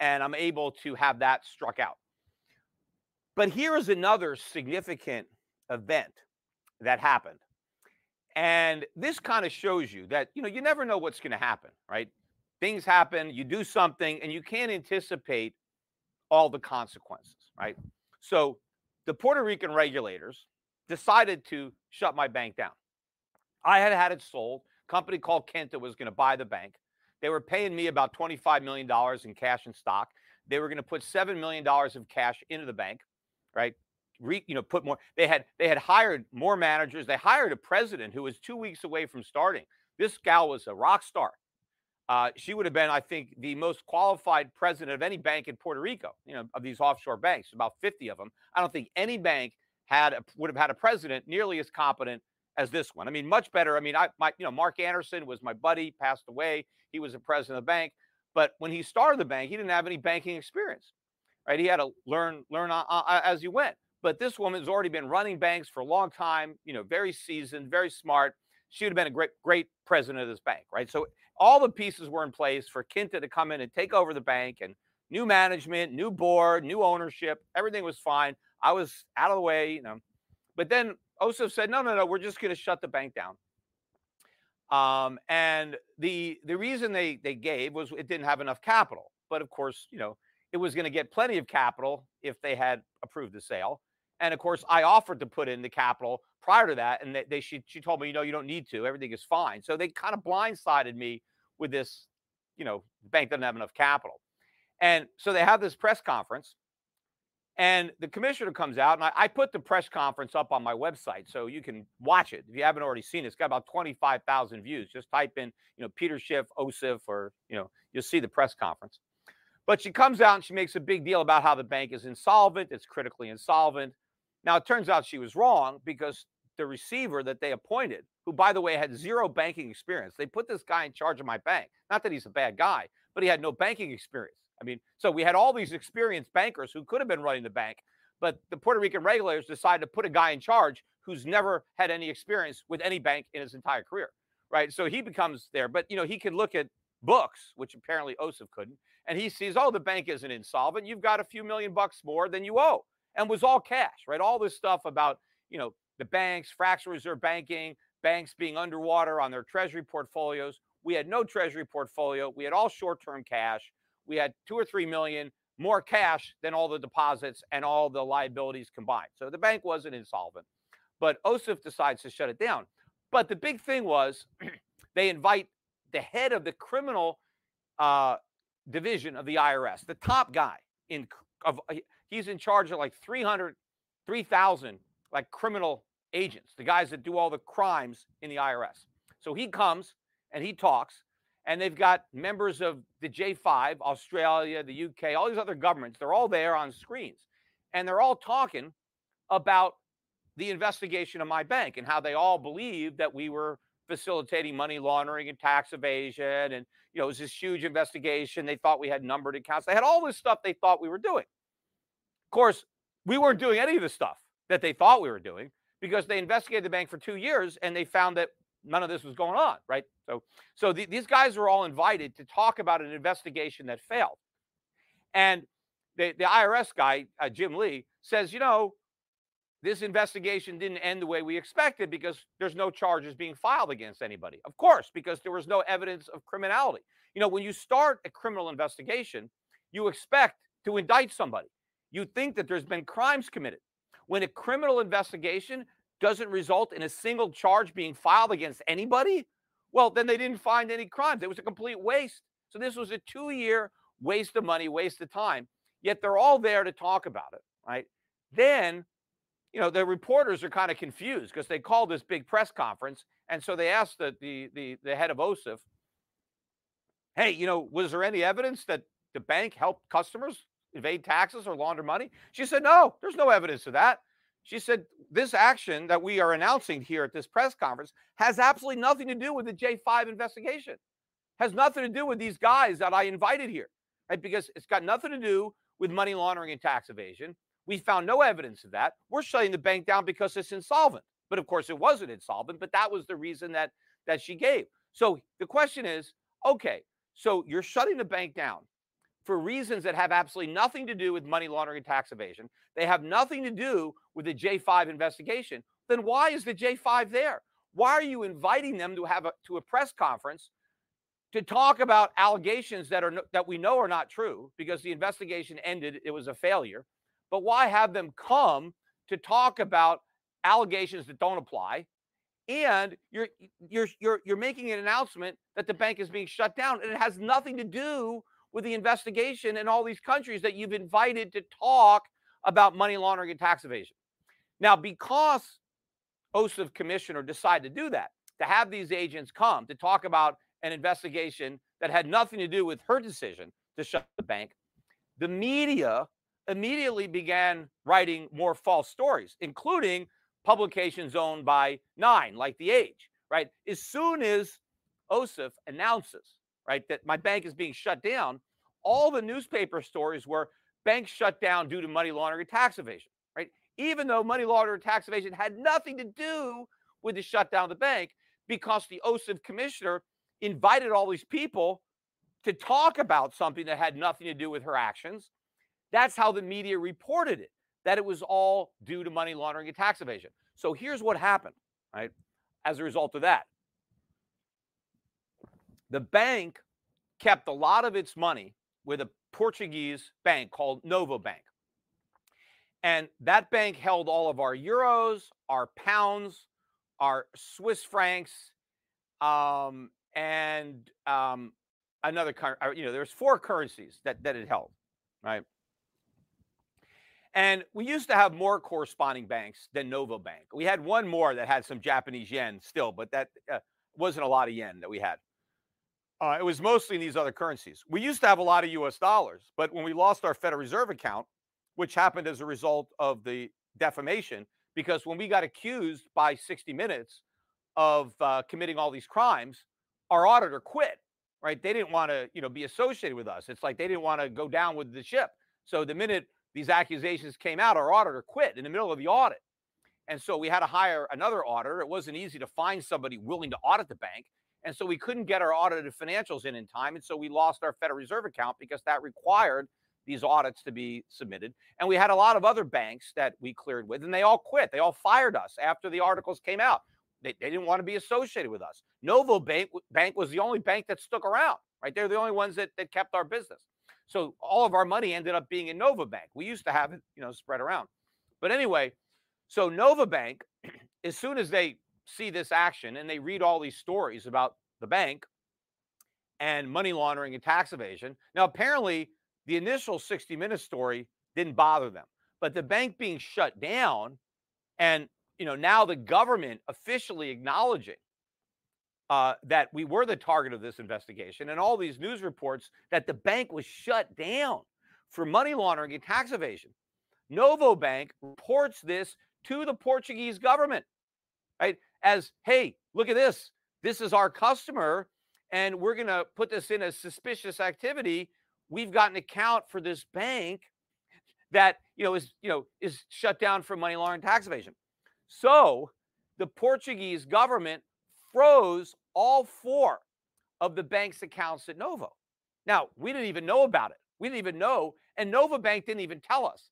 and I'm able to have that struck out. But here is another significant event that happened. And this kind of shows you that, you know, you never know what's going to happen, right? Things happen, you do something, and you can't anticipate all the consequences, right? So the Puerto Rican regulators decided to shut my bank down. I had had it sold. Company called Qenta was going to buy the bank. They were paying me about $25 million in cash and stock. They were going to put $7 million of cash into the bank, right? Re, you know, put more. They had they had hired more managers. They hired a president who was two weeks away from starting. This gal was a rock star. Uh, she would have been, I think, the most qualified president of any bank in Puerto Rico. You know, of these offshore banks, about 50 of them. I don't think any bank had a, would have had a president nearly as competent as this one. I mean, much better. I mean, I my you know Mark Anderson was my buddy, passed away. He was the president of the bank, but when he started the bank, he didn't have any banking experience, right? He had to learn learn uh, uh, as he went. But this woman has already been running banks for a long time. You know, very seasoned, very smart. She would have been a great great president of this bank, right? So all the pieces were in place for Qenta to come in and take over the bank and new management, new board, new ownership. Everything was fine. I was out of the way, you know. But then OSIF said, no, no, no, we're just going to shut the bank down. Um, and the the reason they they gave was it didn't have enough capital. But of course, you know, it was going to get plenty of capital if they had approved the sale. And of course, I offered to put in the capital prior to that, and they, they she she told me, you know, you don't need to. Everything is fine. So they kind of blindsided me with this, you know, the bank doesn't have enough capital. And so they have this press conference, and the commissioner comes out, and I, I, put the press conference up on my website so you can watch it if you haven't already seen it. It's got about 25,000 views. Just type in, you know, Peter Schiff, OSIF, or, you know, you'll see the press conference. But she comes out and she makes a big deal about how the bank is insolvent, it's critically insolvent. Now, it turns out she was wrong because the receiver that they appointed, who, by the way, had zero banking experience, they put this guy in charge of my bank. Not that he's a bad guy, but he had no banking experience. I mean, so we had all these experienced bankers who could have been running the bank, but the Puerto Rican regulators decided to put a guy in charge who's never had any experience with any bank in his entire career, right? So he becomes there, but you know, he can look at books, which apparently OSIF couldn't, and he sees, oh, the bank isn't insolvent. You've got a few million bucks more than you owe, and was all cash, right? All this stuff about you know the banks, fractional reserve banking, banks being underwater on their treasury portfolios. We had no treasury portfolio. We had all short-term cash we had two or three million more cash than all the deposits and all the liabilities combined. So the bank wasn't insolvent, but OSIF decides to shut it down. But the big thing was they invite the head of the criminal uh, division of the IRS, the top guy in of he's in charge of like 300 3000 like criminal agents, the guys that do all the crimes in the IRS. So he comes and he talks and they've got members of the J5, Australia, the UK, all these other governments. They're all there on screens. And they're all talking about the investigation of my bank and how they all believe that we were facilitating money laundering and tax evasion. And, you know, it was this huge investigation. They thought we had numbered accounts. They had all this stuff they thought we were doing. Of course, we weren't doing any of the stuff that they thought we were doing because they investigated the bank for two years and they found that none of this was going on, right? So, so the, these guys were all invited to talk about an investigation that failed, and the the IRS guy uh, Jim Lee says, you know, this investigation didn't end the way we expected because there's no charges being filed against anybody. Of course, because there was no evidence of criminality. You know, when you start a criminal investigation, you expect to indict somebody. You think that there's been crimes committed. When a criminal investigation doesn't result in a single charge being filed against anybody, well, then they didn't find any crimes. It was a complete waste. So this was a two year waste of money, waste of time. Yet they're all there to talk about it, right? Then, you know, the reporters are kind of confused because they called this big press conference. And so they asked the, the, the, the head of OSIF, hey, you know, was there any evidence that the bank helped customers evade taxes or launder money? She said, no, there's no evidence of that. She said, This action that we are announcing here at this press conference has absolutely nothing to do with the J5 investigation, has nothing to do with these guys that I invited here, right? Because it's got nothing to do with money laundering and tax evasion. We found no evidence of that. We're shutting the bank down because it's insolvent. But of course, it wasn't insolvent, but that was the reason that that she gave. So the question is, okay, so you're shutting the bank down for reasons that have absolutely nothing to do with money laundering and tax evasion. They have nothing to do with the J5 investigation. Then why is the J5 there? Why are you inviting them to have a to a press conference to talk about allegations that are that we know are not true because the investigation ended it was a failure. But why have them come to talk about allegations that don't apply? And you're you're you're you're making an announcement that the bank is being shut down and it has nothing to do with the investigation in all these countries that you've invited to talk about money laundering and tax evasion. Now, because OSIF commissioner decided to do that, to have these agents come to talk about an investigation that had nothing to do with her decision to shut the bank, the media immediately began writing more false stories, including publications owned by Nine, like The Age, right? As soon as OSIF announces right? That my bank is being shut down. All the newspaper stories were banks shut down due to money laundering tax evasion, right? Even though money laundering tax evasion had nothing to do with the shutdown of the bank because the OSIF commissioner invited all these people to talk about something that had nothing to do with her actions. That's how the media reported it, that it was all due to money laundering and tax evasion. So here's what happened, right? As a result of that, The bank kept a lot of its money with a Portuguese bank called Novo Bank. And that bank held all of our euros, our pounds, our Swiss francs, um, and um, another currency. You know, there's four currencies that that it held, right? And we used to have more corresponding banks than Novo Bank. We had one more that had some Japanese yen still, but that uh, wasn't a lot of yen that we had. Uh, it was mostly in these other currencies. We used to have a lot of US dollars, but when we lost our Federal Reserve account, which happened as a result of the defamation, because when we got accused by 60 Minutes of uh, committing all these crimes, our auditor quit. Right? They didn't want to, you know, be associated with us. It's like they didn't want to go down with the ship. So the minute these accusations came out, our auditor quit in the middle of the audit. And so we had to hire another auditor. It wasn't easy to find somebody willing to audit the bank. And so we couldn't get our audited financials in in time. And so we lost our Federal Reserve account because that required these audits to be submitted. And we had a lot of other banks that we cleared with, and they all quit. They all fired us after the articles came out. They, they didn't want to be associated with us. Novo Bank, Bank was the only bank that stuck around, right? They're the only ones that, that kept our business. So all of our money ended up being in Nova Bank. We used to have it, you know, spread around. But anyway, so Nova Bank, as soon as they see this action and they read all these stories about the bank and money laundering and tax evasion. Now, apparently, the initial 60 minute story didn't bother them, but the bank being shut down and you know, now the government officially acknowledging uh, that we were the target of this investigation and all these news reports that the bank was shut down for money laundering and tax evasion. Novo Bank reports this to the Portuguese government, right? As, hey, look at this. This is our customer, and we're going to put this in as suspicious activity. We've got an account for this bank that you know is you know is shut down for money laundering tax evasion. So the Portuguese government froze all four of the bank's accounts at Novo. Now, we didn't even know about it. We didn't even know, and Nova Bank didn't even tell us.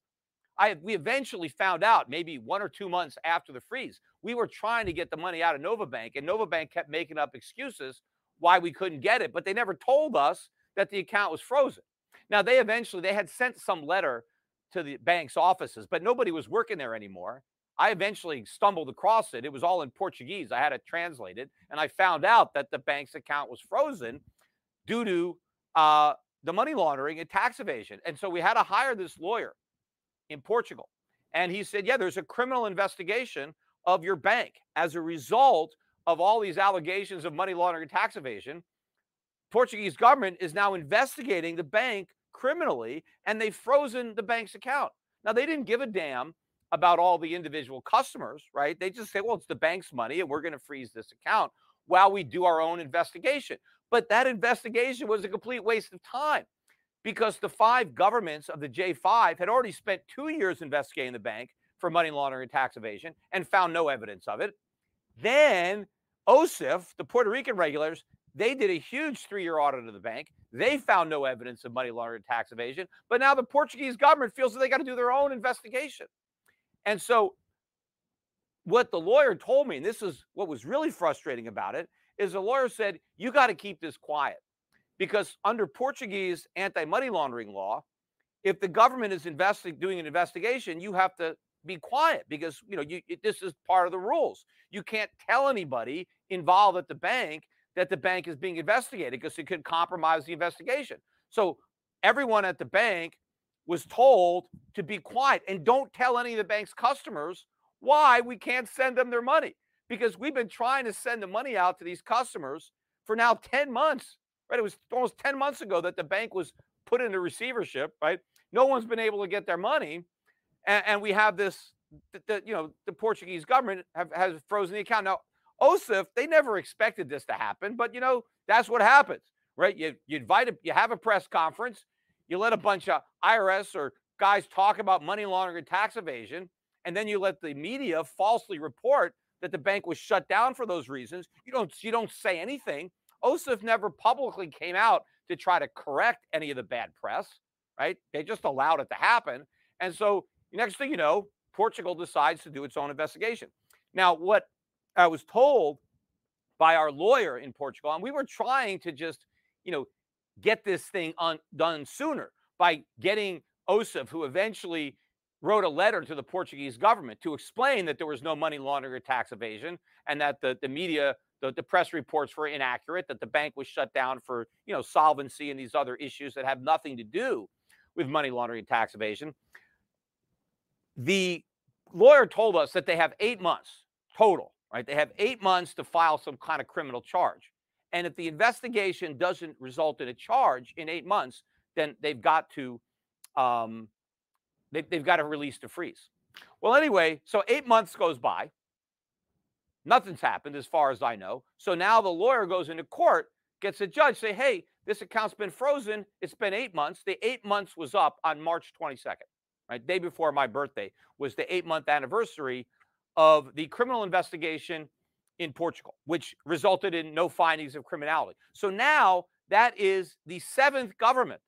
I we eventually found out maybe one or two months after the freeze. We were trying to get the money out of Nova Bank, and Nova Bank kept making up excuses why we couldn't get it, but they never told us that the account was frozen. Now they eventually they had sent some letter to the bank's offices, but nobody was working there anymore. I eventually stumbled across it. It was all in Portuguese. I had it translated, and I found out that the bank's account was frozen due to uh, the money laundering and tax evasion. And so we had to hire this lawyer in Portugal. And he said, Yeah, there's a criminal investigation of your bank as a result of all these allegations of money laundering and tax evasion. Portuguese government is now investigating the bank criminally and they've frozen the bank's account. Now they didn't give a damn about all the individual customers, right? They just say, well, it's the bank's money and we're going to freeze this account while we do our own investigation. But that investigation was a complete waste of time because the five governments of the J5 had already spent two years investigating the bank for money laundering and tax evasion and found no evidence of it. Then OSIF, the Puerto Rican regulators, they did a huge three year audit of the bank. They found no evidence of money laundering and tax evasion. But now the Portuguese government feels that they got to do their own investigation. And so, what the lawyer told me, and this is what was really frustrating about it, is the lawyer said, You got to keep this quiet. Because under Portuguese anti money laundering law, if the government is doing an investigation, you have to be quiet because you know you, it, this is part of the rules. You can't tell anybody involved at the bank that the bank is being investigated because it could compromise the investigation. So everyone at the bank was told to be quiet and don't tell any of the bank's customers why we can't send them their money because we've been trying to send the money out to these customers for now 10 months right it was almost 10 months ago that the bank was put into receivership right no one's been able to get their money and, and we have this the, the, you know the portuguese government have, has frozen the account now osif they never expected this to happen but you know that's what happens right you, you invite a, you have a press conference you let a bunch of IRS or guys talk about money laundering and tax evasion, and then you let the media falsely report that the bank was shut down for those reasons. You don't you don't say anything. OSIF never publicly came out to try to correct any of the bad press, right? They just allowed it to happen. And so next thing you know, Portugal decides to do its own investigation. Now, what I was told by our lawyer in Portugal. And we were trying to just, you know, get this thing on, done sooner by getting Osif, who eventually wrote a letter to the Portuguese government to explain that there was no money laundering or tax evasion and that the, the media, the, the press reports were inaccurate, that the bank was shut down for, you know, solvency and these other issues that have nothing to do with money laundering and tax evasion. The lawyer told us that they have eight months total, right? They have eight months to file some kind of criminal charge. And if the investigation doesn't result in a charge in eight months, then they've got to um, they, they've got to release the freeze. Well, anyway, so eight months goes by. Nothing's happened as far as I know. So now the lawyer goes into court, gets a judge say, "Hey, this account's been frozen. It's been eight months. The eight months was up on March 22nd, right? Day before my birthday was the eight month anniversary of the criminal investigation in Portugal, which resulted in no findings of criminality. So now that is the seventh government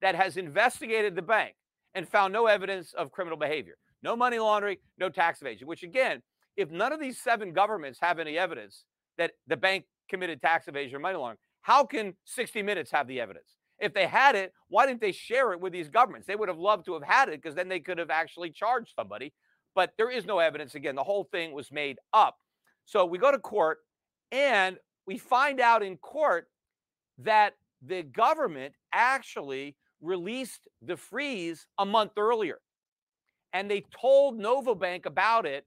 that has investigated the bank and found no evidence of criminal behavior. No money laundering, no tax evasion, which again, if none of these seven governments have any evidence that the bank committed tax evasion or money laundering, how can 60 Minutes have the evidence? If they had it, why didn't they share it with these governments? They would have loved to have had it because then they could have actually charged somebody. But there is no evidence. Again, the whole thing was made up. So we go to court and we find out in court that the government actually released the freeze a month earlier. And they told Novobank about it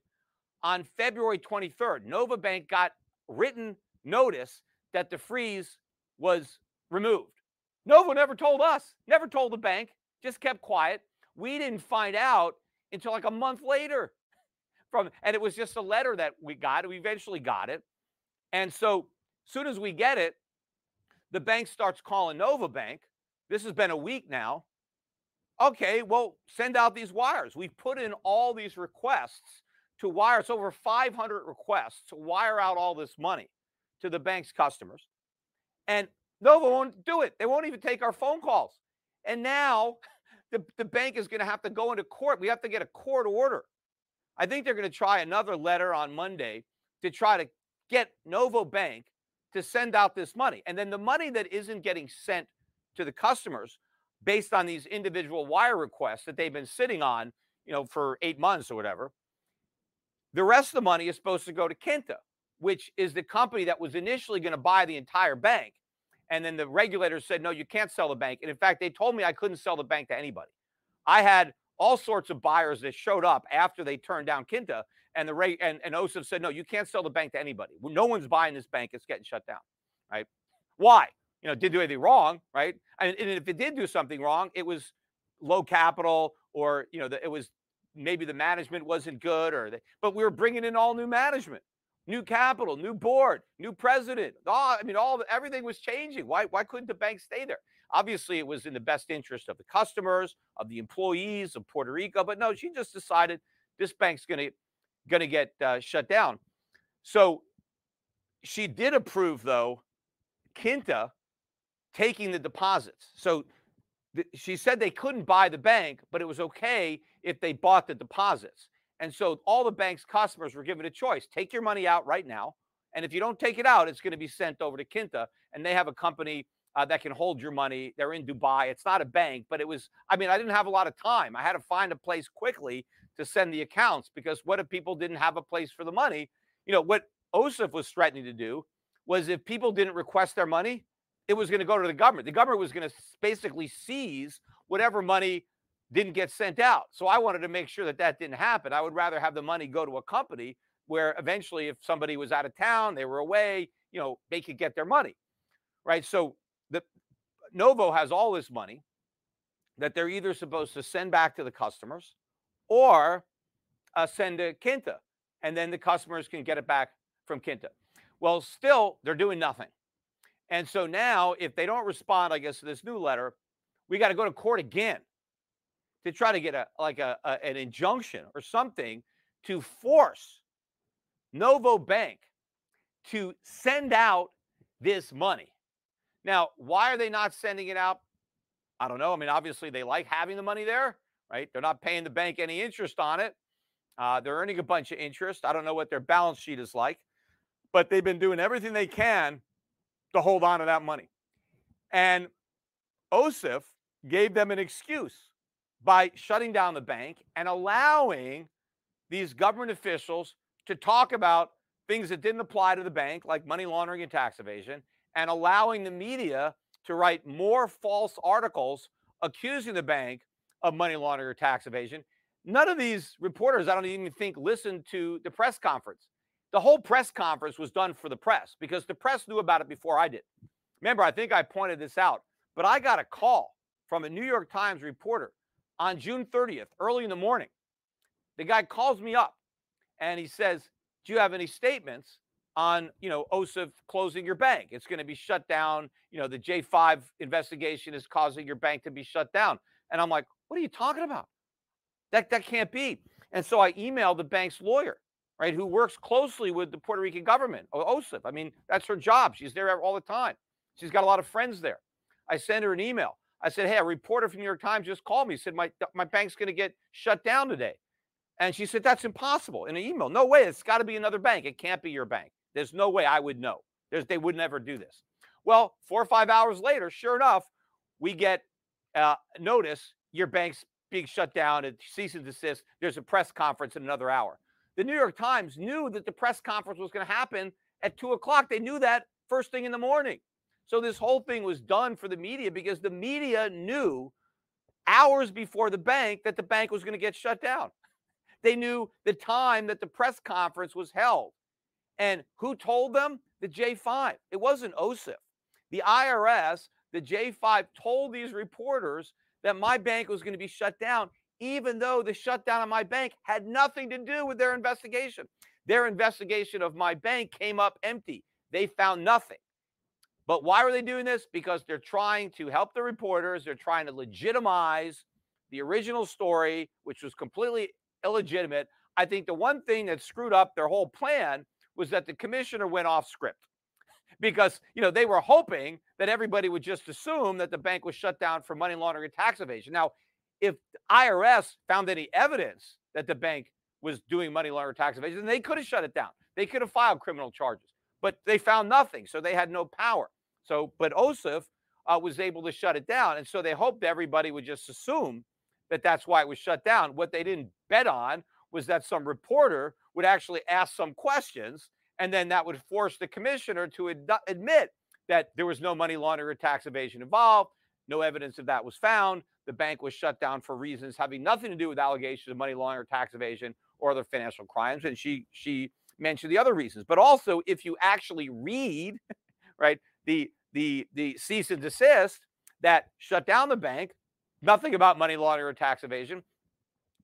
on February 23rd. Nova Bank got written notice that the freeze was removed. Nova never told us, never told the bank, just kept quiet. We didn't find out until like a month later from and it was just a letter that we got. We eventually got it. And so soon as we get it, the bank starts calling Nova Bank. this has been a week now. Okay, well, send out these wires. We've put in all these requests to wire. It's over 500 requests to wire out all this money to the bank's customers. And Novo won't do it. They won't even take our phone calls. And now the, the bank is going to have to go into court. We have to get a court order. I think they're going to try another letter on Monday to try to get Novo Bank to send out this money. And then the money that isn't getting sent to the customers based on these individual wire requests that they've been sitting on, you know, for eight months or whatever. The rest of the money is supposed to go to Qenta, which is the company that was initially going to buy the entire bank. And then the regulators said, no, you can't sell the bank. And in fact, they told me I couldn't sell the bank to anybody. I had all sorts of buyers that showed up after they turned down Qenta. And the and, and OSIF said, no, you can't sell the bank to anybody. No one's buying this bank. It's getting shut down. Right. Why? you know, didn't do anything wrong, right? And, and if it did do something wrong, it was low capital or, you know, the, it was maybe the management wasn't good or, they, but we were bringing in all new management, new capital, new board, new president. All, I mean, all everything was changing. Why, why couldn't the bank stay there? Obviously, it was in the best interest of the customers, of the employees of Puerto Rico. But no, she just decided this bank's going to going to get uh, shut down. So she did approve, though, Qenta taking the deposits. So th- she said they couldn't buy the bank, but it was okay if they bought the deposits. And so all the bank's customers were given a choice take your money out right now. And if you don't take it out, it's going to be sent over to Qenta. And they have a company uh, that can hold your money. They're in Dubai. It's not a bank, but it was, I mean, I didn't have a lot of time. I had to find a place quickly to send the accounts because what if people didn't have a place for the money? You know, what OSIF was threatening to do was if people didn't request their money, it was going to go to the government. The government was going to basically seize whatever money didn't get sent out. So I wanted to make sure that that didn't happen. I would rather have the money go to a company where eventually, if somebody was out of town, they were away, you know, they could get their money, right? So the Novo has all this money that they're either supposed to send back to the customers or uh, send to Qenta, and then the customers can get it back from Qenta. Well, still, they're doing nothing. And so now, if they don't respond, I guess, to this new letter, we got to go to court again to try to get a like a, a, an injunction or something to force Novo Bank to send out this money. Now, why are they not sending it out? I don't know. I mean, obviously they like having the money there, right? They're not paying the bank any interest on it. Uh, they're earning a bunch of interest. I don't know what their balance sheet is like. but they've been doing everything they can to hold on to that money. And OSIF gave them an excuse by shutting down the bank and allowing these government officials to talk about things that didn't apply to the bank, like money laundering and tax evasion, and allowing the media to write more false articles accusing the bank of money laundering or tax evasion. None of these reporters, I don't even think, listened to the press conference. The whole press conference was done for the press because the press knew about it before I did. Remember, I think I pointed this out, but I got a call from a New York Times reporter on June 30th, early in the morning. The guy calls me up and he says, Do you have any statements on, you know, OSIF closing your bank? It's going to be shut down. You know, the J5 investigation is causing your bank to be shut down. And I'm like, What are you talking about? That, that can't be. And so I emailed the bank's lawyer, right, who works closely with the Puerto Rican government, OSIF. I mean, that's her job. She's there all the time. She's got a lot of friends there. I send her an email. I said, Hey, a reporter from New York Times just called me. He said, My, my bank's going to get shut down today. And she said, That's impossible in an email. No way. It's got to be another bank. It can't be your bank. There's no way I would know. There's, they would never do this. Well, four or five hours later, sure enough, we get uh, notice your bank's being shut down and cease and desist. There's a press conference in another hour. The New York Times knew that the press conference was going to happen at two o'clock. They knew that first thing in the morning. So this whole thing was done for the media because the media knew hours before the bank that the bank was going to get shut down. They knew the time that the press conference was held. And who told them? The J5. It wasn't OSIF. The IRS, the J5 told these reporters that my bank was going to be shut down, even though the shutdown of my bank had nothing to do with their investigation. Their investigation of my bank came up empty. They found nothing. But why are they doing this? Because they're trying to help the reporters. They're trying to legitimize the original story, which was completely illegitimate. I think the one thing that screwed up their whole plan was that the commissioner went off script because you know they were hoping that everybody would just assume that the bank was shut down for money laundering and tax evasion. Now, if IRS found any evidence that the bank was doing money laundering and tax evasion, then they could have shut it down. They could have filed criminal charges, but they found nothing, so they had no power. So, but OSIF uh, was able to shut it down. And so they hoped everybody would just assume that that's why it was shut down. What they didn't bet on was that some reporter would actually ask some questions, and then that would force the commissioner to ad- admit that there was no money laundering or tax evasion involved. No evidence of that was found. The bank was shut down for reasons having nothing to do with allegations of money laundering tax evasion or other financial crimes. And she she mentioned the other reasons. But also, if you actually read, right, the the the cease and desist that shut down the bank. Nothing about money laundering or tax evasion.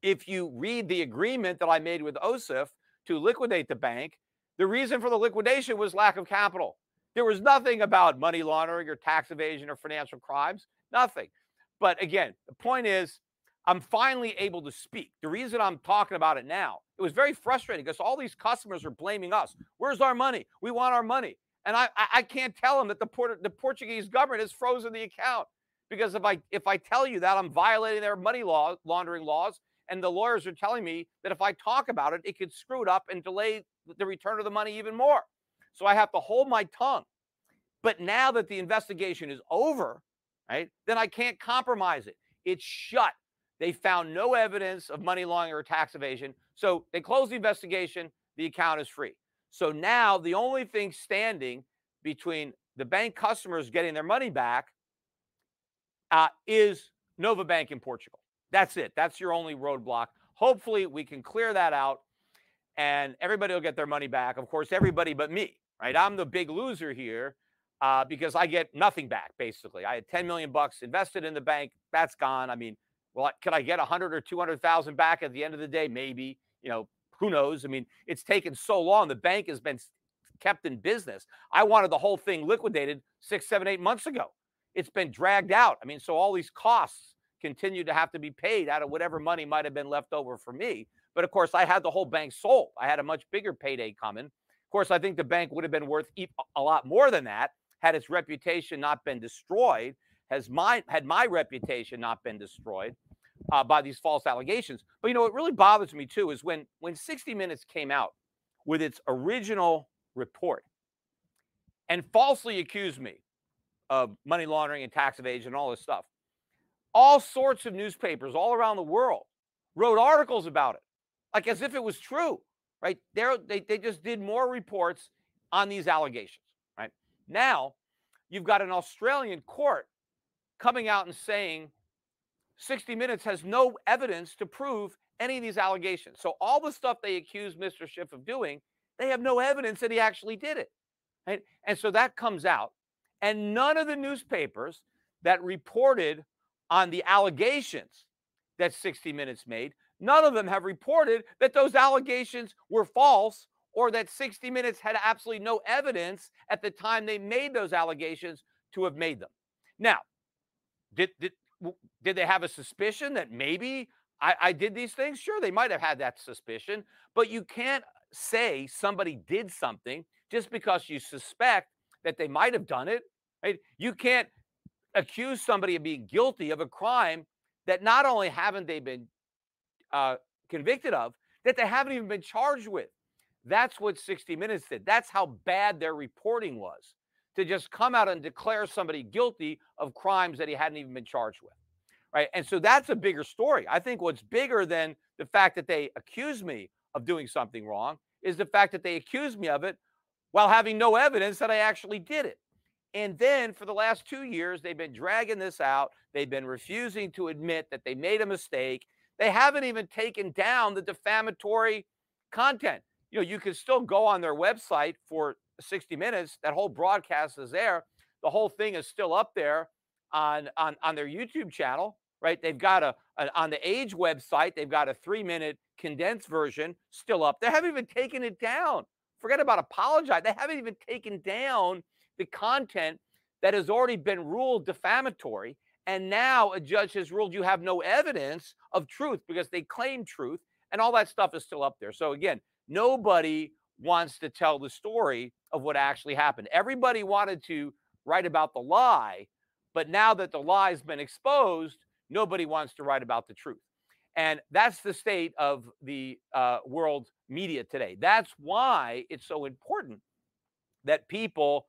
If you read the agreement that I made with OSIF to liquidate the bank, the reason for the liquidation was lack of capital. There was nothing about money laundering or tax evasion or financial crimes, nothing. But again, the point is, I'm finally able to speak. The reason I'm talking about it now, it was very frustrating because all these customers are blaming us. Where's our money? We want our money. And I, I can't tell them that the, Port- the Portuguese government has frozen the account because if I if I tell you that I'm violating their money law laundering laws, and the lawyers are telling me that if I talk about it, it could screw it up and delay the return of the money even more. So I have to hold my tongue. But now that the investigation is over, right, then I can't compromise it. It's shut. They found no evidence of money laundering or tax evasion. So they closed the investigation. The account is free. So now the only thing standing between the bank customers getting their money back uh, is Nova Bank in Portugal. That's it. That's your only roadblock. Hopefully, we can clear that out and everybody will get their money back. Of course, everybody but me, right? I'm the big loser here uh, because I get nothing back, basically. I had 10 million bucks invested in the bank. That's gone. I mean, well, could I get 100 or 200,000 back at the end of the day? Maybe. You know, who knows? I mean, it's taken so long. The bank has been kept in business. I wanted the whole thing liquidated six, seven, eight months ago. It's been dragged out. I mean, so all these costs continue to have to be paid out of whatever money might have been left over for me. But of course, I had the whole bank sold. I had a much bigger payday coming. Of course, I think the bank would have been worth a lot more than that had its reputation not been destroyed. Has my had my reputation not been destroyed? Uh, by these false allegations. But you know, what really bothers me too is when when 60 Minutes came out with its original report and falsely accused me of money laundering and tax evasion and all this stuff. All sorts of newspapers all around the world wrote articles about it, like as if it was true, right? They're, they they just did more reports on these allegations, right? Now, you've got an Australian court coming out and saying 60 Minutes has no evidence to prove any of these allegations. So all the stuff they accuse Mr. Schiff of doing, they have no evidence that he actually did it. And so that comes out, and none of the newspapers that reported on the allegations that 60 Minutes made, none of them have reported that those allegations were false or that 60 Minutes had absolutely no evidence at the time they made those allegations to have made them. Now, did, did, did they have a suspicion that maybe I, I did these things? Sure, they might have had that suspicion, but you can't say somebody did something just because you suspect that they might have done it. Right? You can't accuse somebody of being guilty of a crime that not only haven't they been uh, convicted of, that they haven't even been charged with. That's what 60 Minutes did. That's how bad their reporting was to just come out and declare somebody guilty of crimes that he hadn't even been charged with. Right. And so that's a bigger story. I think what's bigger than the fact that they accuse me of doing something wrong is the fact that they accuse me of it while having no evidence that I actually did it. And then for the last two years, they've been dragging this out. They've been refusing to admit that they made a mistake. They haven't even taken down the defamatory content. You know, you can still go on their website for 60 minutes. That whole broadcast is there. The whole thing is still up there on on, on their YouTube channel, right? They've got a, a on the Age website. They've got a three minute condensed version still up. They haven't even taken it down. Forget about apologize. They haven't even taken down the content that has already been ruled defamatory. And now a judge has ruled you have no evidence of truth because they claim truth, and all that stuff is still up there. So again, nobody wants to tell the story of what actually happened. Everybody wanted to write about the lie, but now that the lie's been exposed, nobody wants to write about the truth. And that's the state of the uh, world media today. That's why it's so important that people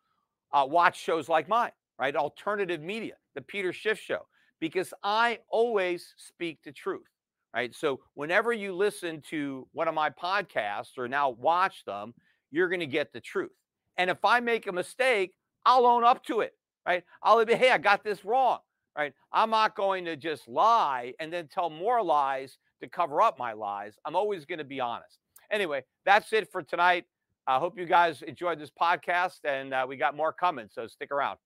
uh, watch shows like mine, right? Alternative media, the Peter Schiff Show, because I always speak the truth right? So whenever you listen to one of my podcasts or now watch them, you're going to get the truth. And if I make a mistake, I'll own up to it, right? I'll be, hey, I got this wrong, right? I'm not going to just lie and then tell more lies to cover up my lies. I'm always going to be honest. Anyway, that's it for tonight. I hope you guys enjoyed this podcast and uh, we got more coming. So stick around.